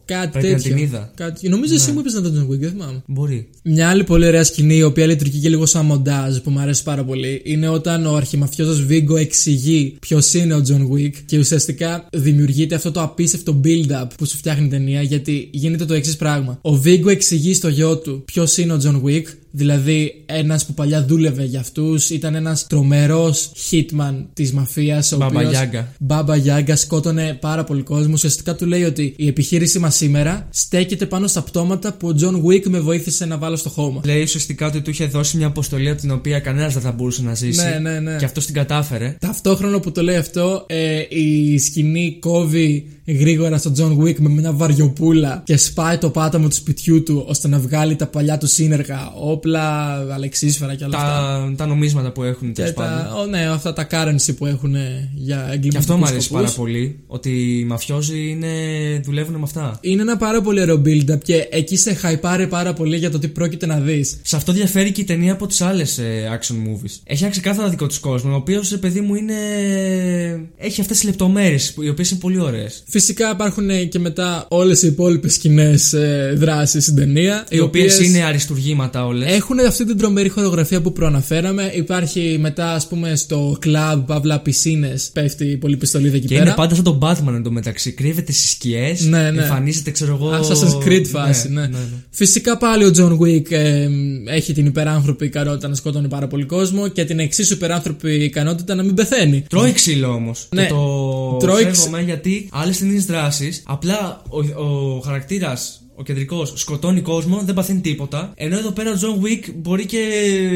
Κάτι Πρέπει να τέτοιο. την είδα. Κάτι... Νομίζω εσύ μου είπες να το John Wick, δεν θυμάμαι. Μπορεί. Μια άλλη πολύ ωραία σκηνή, η οποία λειτουργεί και λίγο σαν μοντάζ που μου αρέσει πάρα πολύ, είναι όταν ο αρχιμαφιόζος Βίγκο εξηγεί ποιος είναι ο John Wick και ουσιαστικά δημιουργείται αυτό το απίστευτο build-up που σου φτιάχνει η ταινία γιατί γίνεται το εξής πράγμα. Ο Βίγκο εξηγεί στο γιο του ποιος είναι ο John Wick, δηλαδή ένας που παλιά δούλευε για αυτούς, ήταν ένας τρομερός hitman της μαφίας. Μπάμπα Γιάγκα. Μπάμπα Γιάγκα σκότωνε πάρα πολύ κόσμο. Ουσιαστικά του λέει ότι η επιχείρησή μας σήμερα στέκεται πάνω στα πτώματα που ο John Wick με βοήθησε να βάλω στο χώμα. Λέει ουσιαστικά ότι του είχε δώσει μια αποστολή από την οποία κανένας δεν θα μπορούσε να ζήσει. Ναι, ναι, ναι. Και αυτός την κατάφερε. Ταυτόχρονα που το λέει αυτό, ε, η σκηνή κόβει γρήγορα στον John Wick με μια βαριοπούλα και σπάει το πάταμο του σπιτιού του ώστε να βγάλει τα παλιά του σύνεργα, όπλα, αλεξίσφαιρα και όλα αυτά. Τα, τα νομίσματα που έχουν Και τέλο πάντων. τα, ο, ναι, αυτά τα currency που έχουν για εγκληματικούς Και αυτό μου αρέσει σκοπούς. πάρα πολύ. Ότι οι μαφιόζοι είναι, δουλεύουν με αυτά. Είναι ένα πάρα πολύ ωραίο build-up και εκεί σε χαϊπάρει πάρα πολύ για το τι πρόκειται να δεις. Σε αυτό διαφέρει και η ταινία από τις άλλες action movies. Έχει ένα ξεκάθαρα δικό του κόσμος, ο οποίος παιδί μου είναι. Έχει αυτές τις λεπτομέρειες οι οποίες είναι πολύ ωραίες. Φυσικά υπάρχουν ε, και μετά όλες οι υπόλοιπες σκηνές ε, δράσεις στην ταινία Οι οποίες είναι αριστουργήματα όλες. Έχουν αυτή την τρομερή χορογραφία που προαναφέραμε. Υπάρχει μετά, ας πούμε, στο κλαμπ, παύλα πισίνες, πέφτει η πολυπιστολίδα εκεί Και πέρα. είναι πάντα σαν τον Batman εντωμεταξύ. Κρύβεται στις σκιές. Ναι, ναι. Εμφανίζεται, ξέρω εγώ. Assassin's Creed φάση, ναι. Φυσικά πάλι ο John Wick ε, έχει την υπεράνθρωπη ικανότητα να σκότωνει πάρα πολύ κόσμο και την εξίσου υπεράνθρωπη ικανότητα να μην πεθαίνει. Τρώει ξύλο όμως. Ναι. Και το Τρώει σέβομαι γιατί άλλες ταινίες δράσης απλά ο, ο χαρακτήρας. Ο κεντρικός σκοτώνει κόσμο, δεν παθαίνει τίποτα. Ενώ εδώ πέρα ο John Wick μπορεί και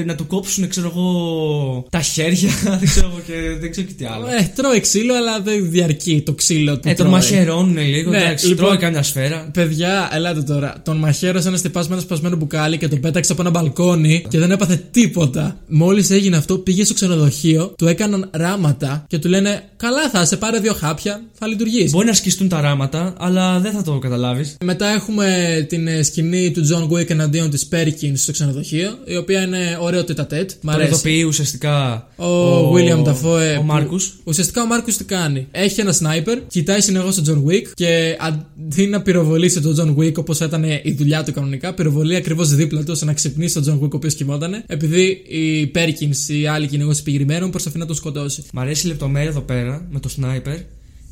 να του κόψουν, ξέρω εγώ, τα χέρια. δεν ξέρω εγώ και δεν ξέρω και τι άλλο. Ε, τρώει ξύλο, αλλά δεν διαρκεί το ξύλο του. Ε, τον τρώει. μαχαιρώνουν λίγο, Ναι, εντάξει, λοιπόν- τρώει καμιά σφαίρα. Παιδιά, ελάτε τώρα. Τον μαχαίρωσε ένα τυπά με ένα σπασμένο μπουκάλι και τον πέταξε από ένα μπαλκόνι και δεν έπαθε τίποτα. Μόλις έγινε αυτό, πήγε στο ξενοδοχείο, του έκαναν ράματα και του λένε Καλά, θα σε πάρε δύο χάπια, θα λειτουργήσει. Μπορεί να σκιστούν τα ράματα, αλλά δεν θα το καταλάβεις. Μετά έχουμε την ε, σκηνή του John Wick εναντίον της Perkins στο ξενοδοχείο, η οποία είναι ωραίο τετατέτ. Μ' Το αρέσει. ειδοποιεί ουσιαστικά Ο, William Dafoe. Ο που- Μάρκους. Ουσιαστικά ο Μάρκο τι κάνει. Έχει ένα σνάιπερ, κοιτάει συνεχώς τον John Wick και αντί να πυροβολήσει τον John Wick όπως ήταν η δουλειά του κανονικά, πυροβολεί ακριβώς δίπλα του ώστε να ξυπνήσει τον John Wick ο οποίος κοιμόταν. Επειδή η Perkins, η άλλη κυνηγός πυγρημένων, προσπαθεί να τον σκοτώσει. Μ' αρέσει η λεπτομέρεια εδώ πέρα με το σνάιπερ,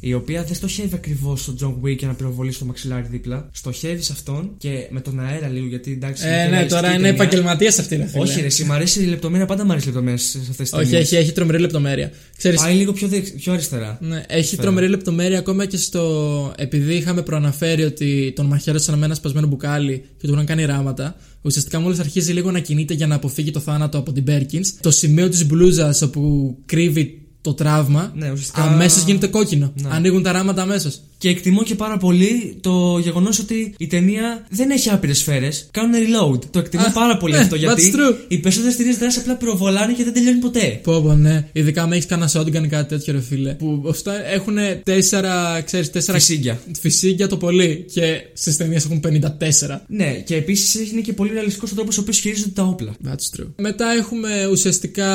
η οποία δεν στοχεύει ακριβώς στον John Wick για να πυροβολήσει το μαξιλάρι δίπλα. Στοχεύει σε αυτόν και με τον αέρα λίγο γιατί εντάξει. Ε, είναι ναι, ρεαλιστική τώρα είναι ταινία. επαγγελματίας αυτή, ρε φίλε. Όχι, ρε, εσύ, μ' αρέσει η λεπτομέρεια, πάντα μ' αρέσει η λεπτομέρεια σε αυτές τις Όχι, έχει, έχει τρομερή λεπτομέρεια. Ξέρεις, Πάει λίγο πιο, δεξ- πιο αριστερά. Ναι, έχει τρομερή λεπτομέρεια ακόμα και στο. Επειδή είχαμε προαναφέρει ότι τον μαχαίρωσαν με ένα σπασμένο μπουκάλι και του είχαν κάνει ράματα. Ουσιαστικά μόλις αρχίζει λίγο να κινείται για να αποφύγει το θάνατο από την Perkins, το σημείο της μπλούζας όπου κρύβει το τραύμα, Ναι, ουσιαστικά- αμέσως γίνεται κόκκινο. Ναι. Ανοίγουν τα ράματα αμέσως. Και εκτιμώ και πάρα πολύ το γεγονός ότι η ταινία δεν έχει άπειρες σφαίρες. Κάνουν reload. Το εκτιμώ Α, πάρα πολύ ναι, αυτό γιατί that's true. οι περισσότερες ταινίες δράση απλά πυροβολάνε και δεν τελειώνει ποτέ. Πω, πω, ναι. Ειδικά αν έχεις κανένα shotgun ή κάτι τέτοιο, ρε φίλε. Που αυτά έχουν τέσσερα, ξέρεις, τέσσερα. Φυσίγγια. Φυσίγγια το πολύ. Και στις ταινίες έχουν 54. Ναι, και επίσης είναι και πολύ ρεαλιστικός ο τρόπος ο οποίος χειρίζονται τα όπλα. That's true. Μετά έχουμε ουσιαστικά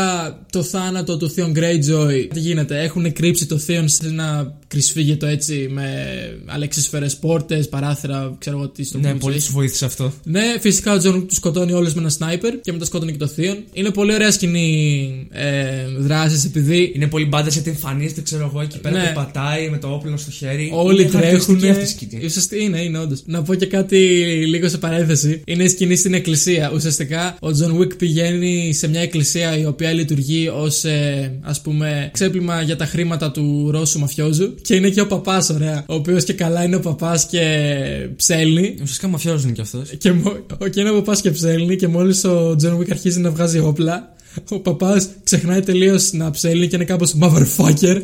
το θάνατο του Theon Greyjoy. Τι γίνεται, έχουν κρύψει το Θεον σε ένα κρησφύγετο έτσι με αλεξίσφαιρες πόρτες, παράθυρα, ξέρω εγώ τι στο Ναι, πούμε, πολύ έτσι. του βοήθησε αυτό. Ναι, φυσικά ο Τζον τους σκοτώνει όλους με ένα σνάιπερ και μετά σκότωνε και το Θείον. Είναι πολύ ωραία σκηνή ε, δράσης επειδή Είναι πολύ μπάντα γιατί εμφανίζεται, ξέρω εγώ, εκεί πέρα Ναι. και πατάει με το όπλο στο χέρι. Όλοι είναι τρέχουν. χαρακτηριστική αυτή η σκηνή. Ουσιαστικά είναι, είναι όντως. Να πω και κάτι λίγο σε παρένθεση. Είναι η σκηνή στην εκκλησία. Ουσιαστικά ο John Wick πηγαίνει σε μια εκκλησία η οποία λειτουργεί ως ας πούμε ξέπλυμα για τα χρήματα του Ρώσου μαφιόζου. Και είναι και ο παπάς, ωραία. Ο οποίος και καλά είναι ο παπάς και ψέλνει. Ουσιαστικά μαφιόζος κι αυτός. Και, μο- και είναι ο παπάς και ψέλνει και μόλις ο John Wick αρχίζει να βγάζει όπλα. Ο παπάς ξεχνάει τελείως να ψέλνει και είναι κάπως motherfucker.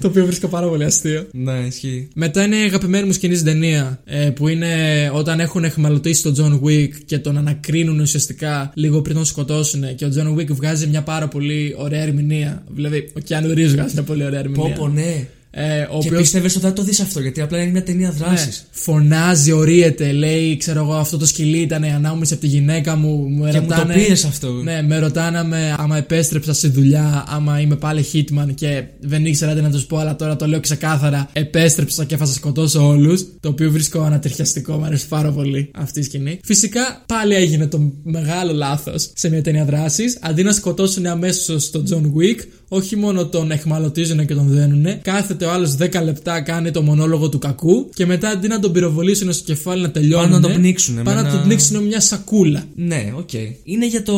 το οποίο βρίσκω πάρα πολύ αστείο. Ναι, ισχύει. Μετά είναι η αγαπημένη μου σκηνή στην ταινία ε, που είναι όταν έχουν εχμαλωτήσει τον John Wick και τον ανακρίνουν ουσιαστικά λίγο πριν τον σκοτώσουν και ο John Wick βγάζει μια πάρα πολύ ωραία ερμηνεία. Δηλαδή, ο Keanu Reeves βγάζει μια πολύ ωραία ερμηνεία. Πω, πω, ναι. Ε, ο Και οποίος- πίστευες ότι θα το δεις αυτό γιατί απλά είναι μια ταινία δράσης. ναι, φωνάζει, ορίεται, λέει, ξέρω εγώ, αυτό το σκυλί ήταν η ανάμεση από τη γυναίκα μου. Μου Και μου το ρωτάνε- πήρες αυτό. Ναι, με ρωτάνε με- άμα επέστρεψα στη δουλειά, άμα είμαι πάλι hitman και δεν ήξερα τι να τους πω, αλλά τώρα το λέω ξεκάθαρα. Επέστρεψα και θα σας σκοτώσω όλους. Το οποίο βρίσκω ανατριχιαστικό, μου αρέσει πάρα πολύ αυτή η σκηνή. Φυσικά πάλι έγινε το μεγάλο λάθος σε μια ταινία δράσης. Αντί να σκοτώσουν αμέσως τον John Wick, όχι μόνο τον αιχμαλωτίζουν και τον δένουν, κάθεται ο άλλος 10 λεπτά, κάνει το μονόλογο του κακού και μετά αντί να τον πυροβολήσουν στο κεφάλι να τελειώνουν. Πάνε να τον πνίξουνε Πάνε με να ένα- τον πνίξουν με μια σακούλα. Ναι, οκ. Είναι για το,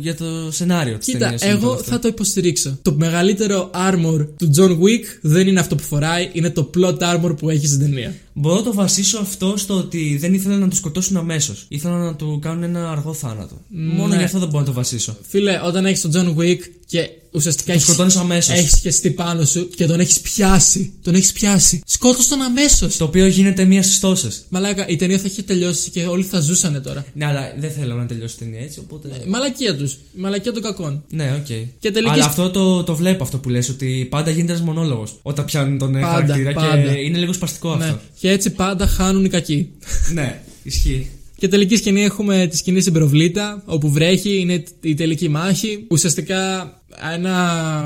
για το σενάριο της Κοίτα, εγώ θα το υποστηρίξω. Το μεγαλύτερο armor του John Wick δεν είναι αυτό που φοράει, είναι το plot armor που έχει στην ταινία. Μπορώ να το βασίσω αυτό στο ότι δεν ήθελαν να το σκοτώσουν αμέσως. Ήθελαν να του κάνουν ένα αργό θάνατο. Μόνο Ναι. γι' αυτό δεν μπορώ να το βασίσω. Φίλε, όταν έχεις τον John Wick και ουσιαστικά έχει. σκοτώνεις αμέσως. Έχεις χεστεί πάνω σου και τον έχεις πιάσει. Τον έχεις πιάσει. Σκότωσε τον αμέσως. Το οποίο γίνεται μία στις τόσες. Μαλάκα, η ταινία θα έχει τελειώσει και όλοι θα ζούσανε τώρα. Ναι, αλλά δεν θέλω να τελειώσει η ταινία έτσι, οπότε. Η μαλακία τους. Η μαλακία των κακών. Ναι, οκ. Και τελική Αλλά σ- αυτό το, το βλέπω αυτό που λες ότι πάντα γίνεται ένας μονόλογος όταν πιάνουν τον ε, Πάντα, χαρακτήρα πάντα. και είναι λίγο σπαστικό Ναι. Αυτό. Και έτσι πάντα χάνουν οι κακοί. ναι, ισχύει. Και τελική σκηνή έχουμε τη σκηνή στην προβλήτα, όπου βρέχει, είναι η τελική μάχη. Ουσιαστικά ένα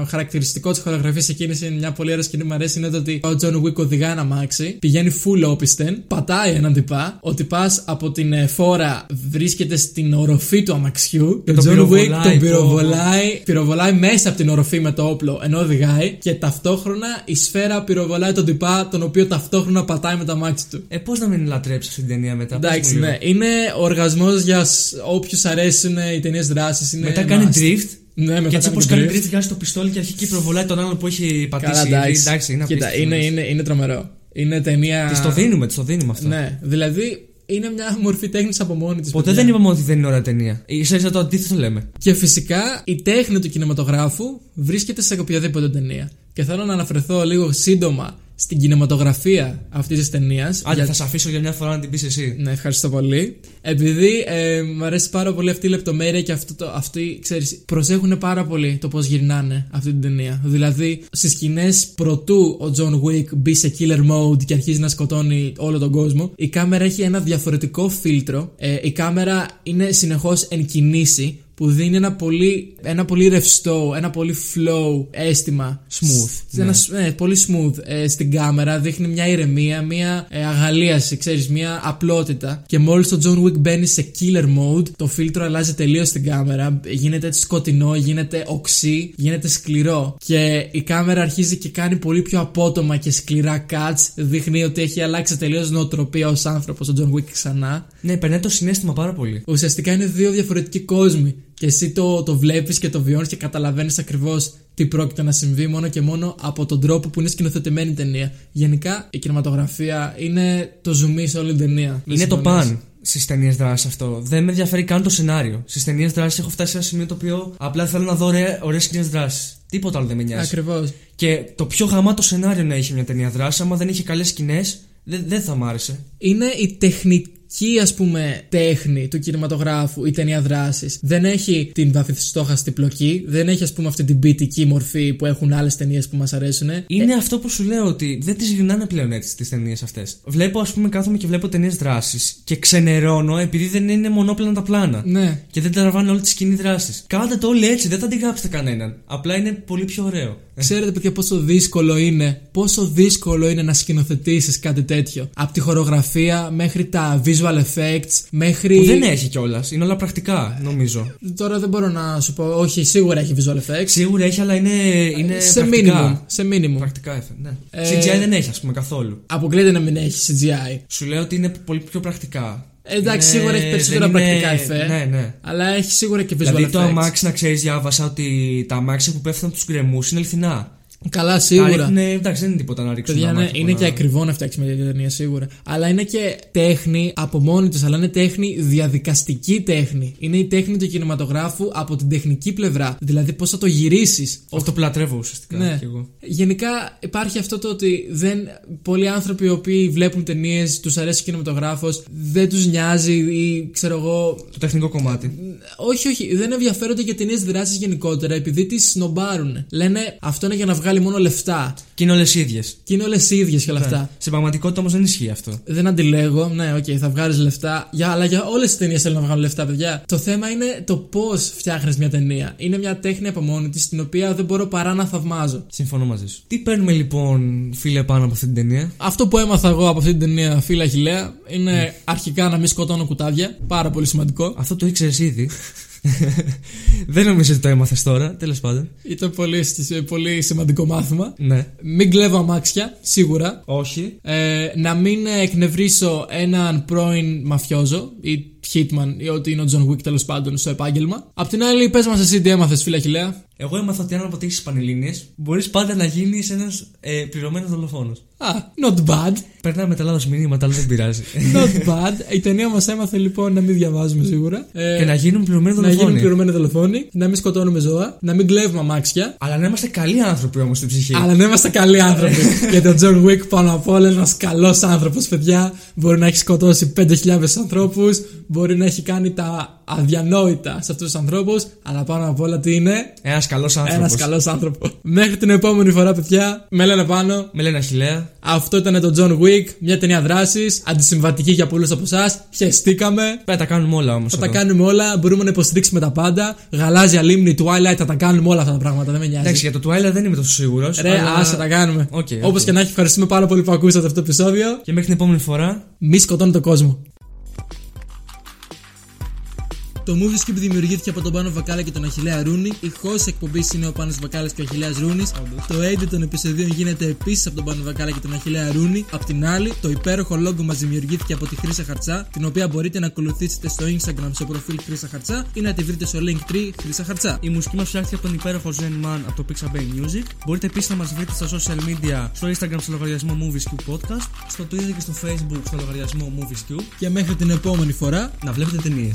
χαρακτηριστικό της χορογραφίας εκείνης είναι μια πολύ ωραία σκηνή που μου αρέσει. Είναι το ότι ο John Wick οδηγά ένα αμάξι, πηγαίνει full όπισθεν, πατάει έναν τυπά. Ο τυπάς από την ε, φόρα βρίσκεται στην οροφή του αμαξιού. Και ο τον John Wick πυροβολάει, τον πω, πυροβολάει, πυροβολάει μέσα από την οροφή με το όπλο ενώ οδηγάει. Και ταυτόχρονα η σφαίρα πυροβολάει τον τυπά, τον οποίο ταυτόχρονα πατάει με το αμάξι του. Ε, πώς να μην λατρέψεις αυτή την ταινία μετά. πες Εντάξει, μου λίγο. ναι. Είναι οργασμός για όποιους αρέσουν οι ταινίες δράσης. Μετά κάνει drift. Ναι, μετά Και έτσι όπως κάνει κάνει drift, βγάζει το πιστόλι και αρχίζει και προβολάει τον άλλον που έχει πατήσει. Καλά, ήδη. εντάξει. εντάξει είναι Κοίτα, απίστευτο. είναι, είναι, είναι τρομερό. Είναι ταινία. Της το δίνουμε, της το δίνουμε αυτό. Ναι, δηλαδή είναι μια μορφή τέχνης από μόνη της. Ποτέ δεν είπαμε ότι δεν είναι ωραία ταινία. σα ίσα το αντίθετο λέμε. Και φυσικά η τέχνη του κινηματογράφου βρίσκεται σε οποιαδήποτε ταινία. Και θέλω να αναφερθώ λίγο σύντομα στην κινηματογραφία αυτής της ταινίας. Άντε, θα σε αφήσω για μια φορά να την πεις εσύ. Ναι, ευχαριστώ πολύ. Επειδή ε, μου αρέσει πάρα πολύ αυτή η λεπτομέρεια και αυτό το, αυτοί, ξέρεις, προσέχουν πάρα πολύ το πώς γυρνάνε αυτή την ταινία. Δηλαδή, στις σκηνές προτού ο John Wick μπει σε killer mode και αρχίζει να σκοτώνει όλο τον κόσμο, η κάμερα έχει ένα διαφορετικό φίλτρο. Ε, η κάμερα είναι συνεχώς εν κινήσει που δίνει ένα πολύ, ένα πολύ ρευστό, ένα πολύ flow αίσθημα. Smooth, Σ- ένα σ- ναι, πολύ smooth ε, στην κάμερα. Δείχνει μια ηρεμία, μια ε, αγαλίαση, ξέρεις, μια απλότητα. Και μόλις το John Wick μπαίνει σε killer mode, το φίλτρο αλλάζει τελείως στην κάμερα. Γίνεται έτσι σκοτεινό, γίνεται οξύ, γίνεται σκληρό. Και η κάμερα αρχίζει και κάνει πολύ πιο απότομα και σκληρά cuts. Δείχνει ότι έχει αλλάξει τελείως νοοτροπία ως άνθρωπος ο John Wick ξανά. Ναι, περνάει το συνέστημα πάρα πολύ. Ουσιαστικά είναι δύο διαφορετικοί κόσμοι. Και εσύ το, το βλέπεις και το βιώνεις και καταλαβαίνεις ακριβώς τι πρόκειται να συμβεί μόνο και μόνο από τον τρόπο που είναι σκηνοθετημένη η ταινία. Γενικά η κινηματογραφία είναι το ζουμί σε όλη την ταινία. Δεν Είναι το συμφωνείς; παν στις ταινίες δράσης αυτό. Δεν με ενδιαφέρει καν το σενάριο. Στις ταινίες δράσης έχω φτάσει σε ένα σημείο το οποίο απλά θέλω να δω ωραίες σκηνές δράσης. Τίποτα άλλο δεν με νοιάζει. Ακριβώς. Και το πιο γαμάτο σενάριο να είχε μια ταινία δράσης, άμα δεν είχε καλές σκηνές, δεν, δεν θα μ' άρεσε. Είναι η τεχνική ας πούμε τέχνη του κινηματογράφου η ταινία δράσης δεν έχει την βαθιστόχαστη πλοκή δεν έχει ας πούμε αυτή την ποιητική μορφή που έχουν άλλες ταινίες που μας αρέσουν Είναι αυτό που σου λέω ότι δεν τις γυρνάνε πλέον έτσι τις ταινίες αυτές. Βλέπω, ας πούμε, κάθομαι και βλέπω ταινίες δράσης και ξενερώνω επειδή δεν είναι μονόπλανα τα πλάνα. ναι Και δεν τραβάνε όλη τη σκηνή δράσης. Κάντε το όλοι έτσι, δεν θα αντιγράψετε κανέναν. Απλά είναι πολύ πιο ωραίο. Ξέρετε, παιδιά, πόσο δύσκολο είναι, πόσο δύσκολο είναι να σκηνοθετήσεις κάτι τέτοιο. Από τη χορογραφία μέχρι τα visual effects, μέχρι. Που δεν έχει κιόλας. Είναι όλα πρακτικά, νομίζω. Τώρα δεν μπορώ να σου πω, όχι, σίγουρα έχει visual effects. Σίγουρα έχει, αλλά είναι, είναι σε πρακτικά. minimum. Σε minimum. Πρακτικά έφερε, ναι. Ε, CGI δεν έχει, ας πούμε, καθόλου. Αποκλείεται να μην έχει CGI. Σου λέω ότι είναι πολύ πιο πρακτικά. Ε, Εντάξει, Είναι- σίγουρα έχει περισσότερα δεν είναι- πρακτικά εφέ. Ναι, ναι. Αλλά έχει σίγουρα και visual Δηλαδή το effects. αμάξι, να ξέρεις, διάβασα ότι τα αμάξια που πέφτουν από τους γκρεμούς είναι αληθινά. Καλά, Τα σίγουρα. ρίχνουν, εντάξει, δεν είναι τίποτα να ρίξουν. Παιδιά, ένα ναι, μάτι είναι που και να- ακριβό να φτιάξει μια τέτοια ταινία σίγουρα. Αλλά είναι και τέχνη από μόνη της, αλλά είναι τέχνη διαδικαστική τέχνη. Είναι η τέχνη του κινηματογράφου από την τεχνική πλευρά. Δηλαδή πώς θα το γυρίσεις. Αυτό που λατρεύω ουσιαστικά Ναι. κι εγώ. Γενικά υπάρχει αυτό το ότι δεν, πολλοί άνθρωποι οι οποίοι βλέπουν ταινίες, τους αρέσει ο κινηματογράφος, δεν τους νοιάζει ή ξέρω εγώ. Το τεχνικό κομμάτι. Όχι, όχι, δεν ενδιαφέρονται για ταινίες δράσης γενικότερα επειδή τις σνομπάρουν. Λένε αυτό είναι για να βγάλει μόνο λεφτά. Και είναι όλες ίδιες. Και είναι όλες ίδιες και όλα αυτά. Σε πραγματικότητα όμως δεν ισχύει αυτό. Δεν αντιλέγω, ναι, οκ, θα βγάλεις λεφτά. Για, αλλά για όλες τις ταινίες θέλουν να βγάλουν λεφτά, παιδιά. Το θέμα είναι το πώς φτιάχνεις μια ταινία. Είναι μια τέχνη από μόνη της, την οποία δεν μπορώ παρά να θαυμάζω. Συμφωνώ μαζί σου. Τι παίρνουμε λοιπόν, φίλε, πάνω από αυτή την ταινία; Αυτό που έμαθα εγώ από αυτή την ταινία, φίλα Χιλέα, είναι αρχικά να μην σκοτώνω κουτάβια. Πάρα πολύ σημαντικό. Αυτό το ήξερες ήδη. δεν νομίζω ότι το έμαθες τώρα, τέλος πάντων. Ήταν πολύ, πολύ σημαντικό μάθημα. Ναι. Μην κλέβω αμάξια, σίγουρα. Όχι. Ε, να μην εκνευρίσω έναν πρώην μαφιόζο ή hitman ή ό,τι είναι ο John Wick τέλος πάντων στο επάγγελμα. Απ' την άλλη, πες μας εσύ τι έμαθες, φίλα Χιλέα. Εγώ έμαθα ότι αν αποτύχεις πανελλήνιες, μπορείς πάντα να γίνεις ένας ε, πληρωμένος δολοφόνος. Α, not bad. Περνάμε τα λάθος μηνύματα, αλλά δεν πειράζει. Not bad. Η ταινία μας έμαθε λοιπόν να μην διαβάζουμε σίγουρα. Ε, και να γίνουμε πληρωμένοι να δολοφόνοι. γίνουμε πληρωμένοι δολοφόνοι, να μην σκοτώνουμε ζώα, να μην κλέβουμε αμάξια. Αλλά να είμαστε καλοί άνθρωποι όμως στην ψυχή. Αλλά να είμαστε καλοί άνθρωποι. Γιατί ο John Wick πάνω απ' όλα είναι ένα καλός άνθρωπος, παιδιά. Μπορεί να έχει σκοτώσει 5.000 ανθρώπους, μπορεί να έχει κάνει τα αδιανόητα σε αυτούς τους ανθρώπους, αλλά πάνω απ' όλα τι είναι; Ένας καλός άνθρωπος. Ένα καλός άνθρωπο. Μέχρι την επόμενη φορά, παιδιά, με λένε Πάνο. Με λένε Αχιλλέα. Αυτό ήταν το John Wick, μια ταινία δράσης, αντισυμβατική για πολλούς από εσάς. Χεστήκαμε. Πρέπει να τα κάνουμε όλα όμως. Θα τα κάνουμε όλα, μπορούμε να υποστηρίξουμε τα πάντα. Γαλάζια λίμνη, Twilight, θα τα κάνουμε όλα αυτά τα πράγματα, δεν με νοιάζει. Εντάξει, για το Twilight δεν είμαι τόσο σίγουρος. Ρε, άσε τα κάνουμε. OK, OK. Όπως και να έχει, ευχαριστούμε πάρα πολύ που ακούσατε αυτό το επεισόδιο. Και μέχρι την επόμενη φορά. Μη σκοτώνετε τον κόσμο. Το Movie Scoop δημιουργήθηκε από τον Πάνο Βακάλα και τον Αχηλέα Ρούνη. Η host εκπομπής είναι ο Πάνος Βακάλας και ο Αχηλέα Ρούνης. Το edit των επεισοδίων γίνεται επίσης από τον Πάνο Βακάλα και τον Αχηλέα Ρούνη. Απ' την άλλη, το υπέροχο logo μας δημιουργήθηκε από τη Χρύσα Χαρτσά, την οποία μπορείτε να ακολουθήσετε στο Instagram στο προφίλ Χρύσα Χαρτσά ή να τη βρείτε στο Linktree Χρύσα Χαρτσά. Η μουσική μας φτιάχτηκε από τον υπέροχο Zen Man από το Pixabay Music. Μπορείτε επίσης να μας βρείτε στα social media, στο Instagram στο λογαριασμό Movies Cube Podcast, στο Twitter και στο Facebook στο λογαριασμό Movies Cube. Και μέχρι την επόμενη φορά, Να βλέπετε ταινίες.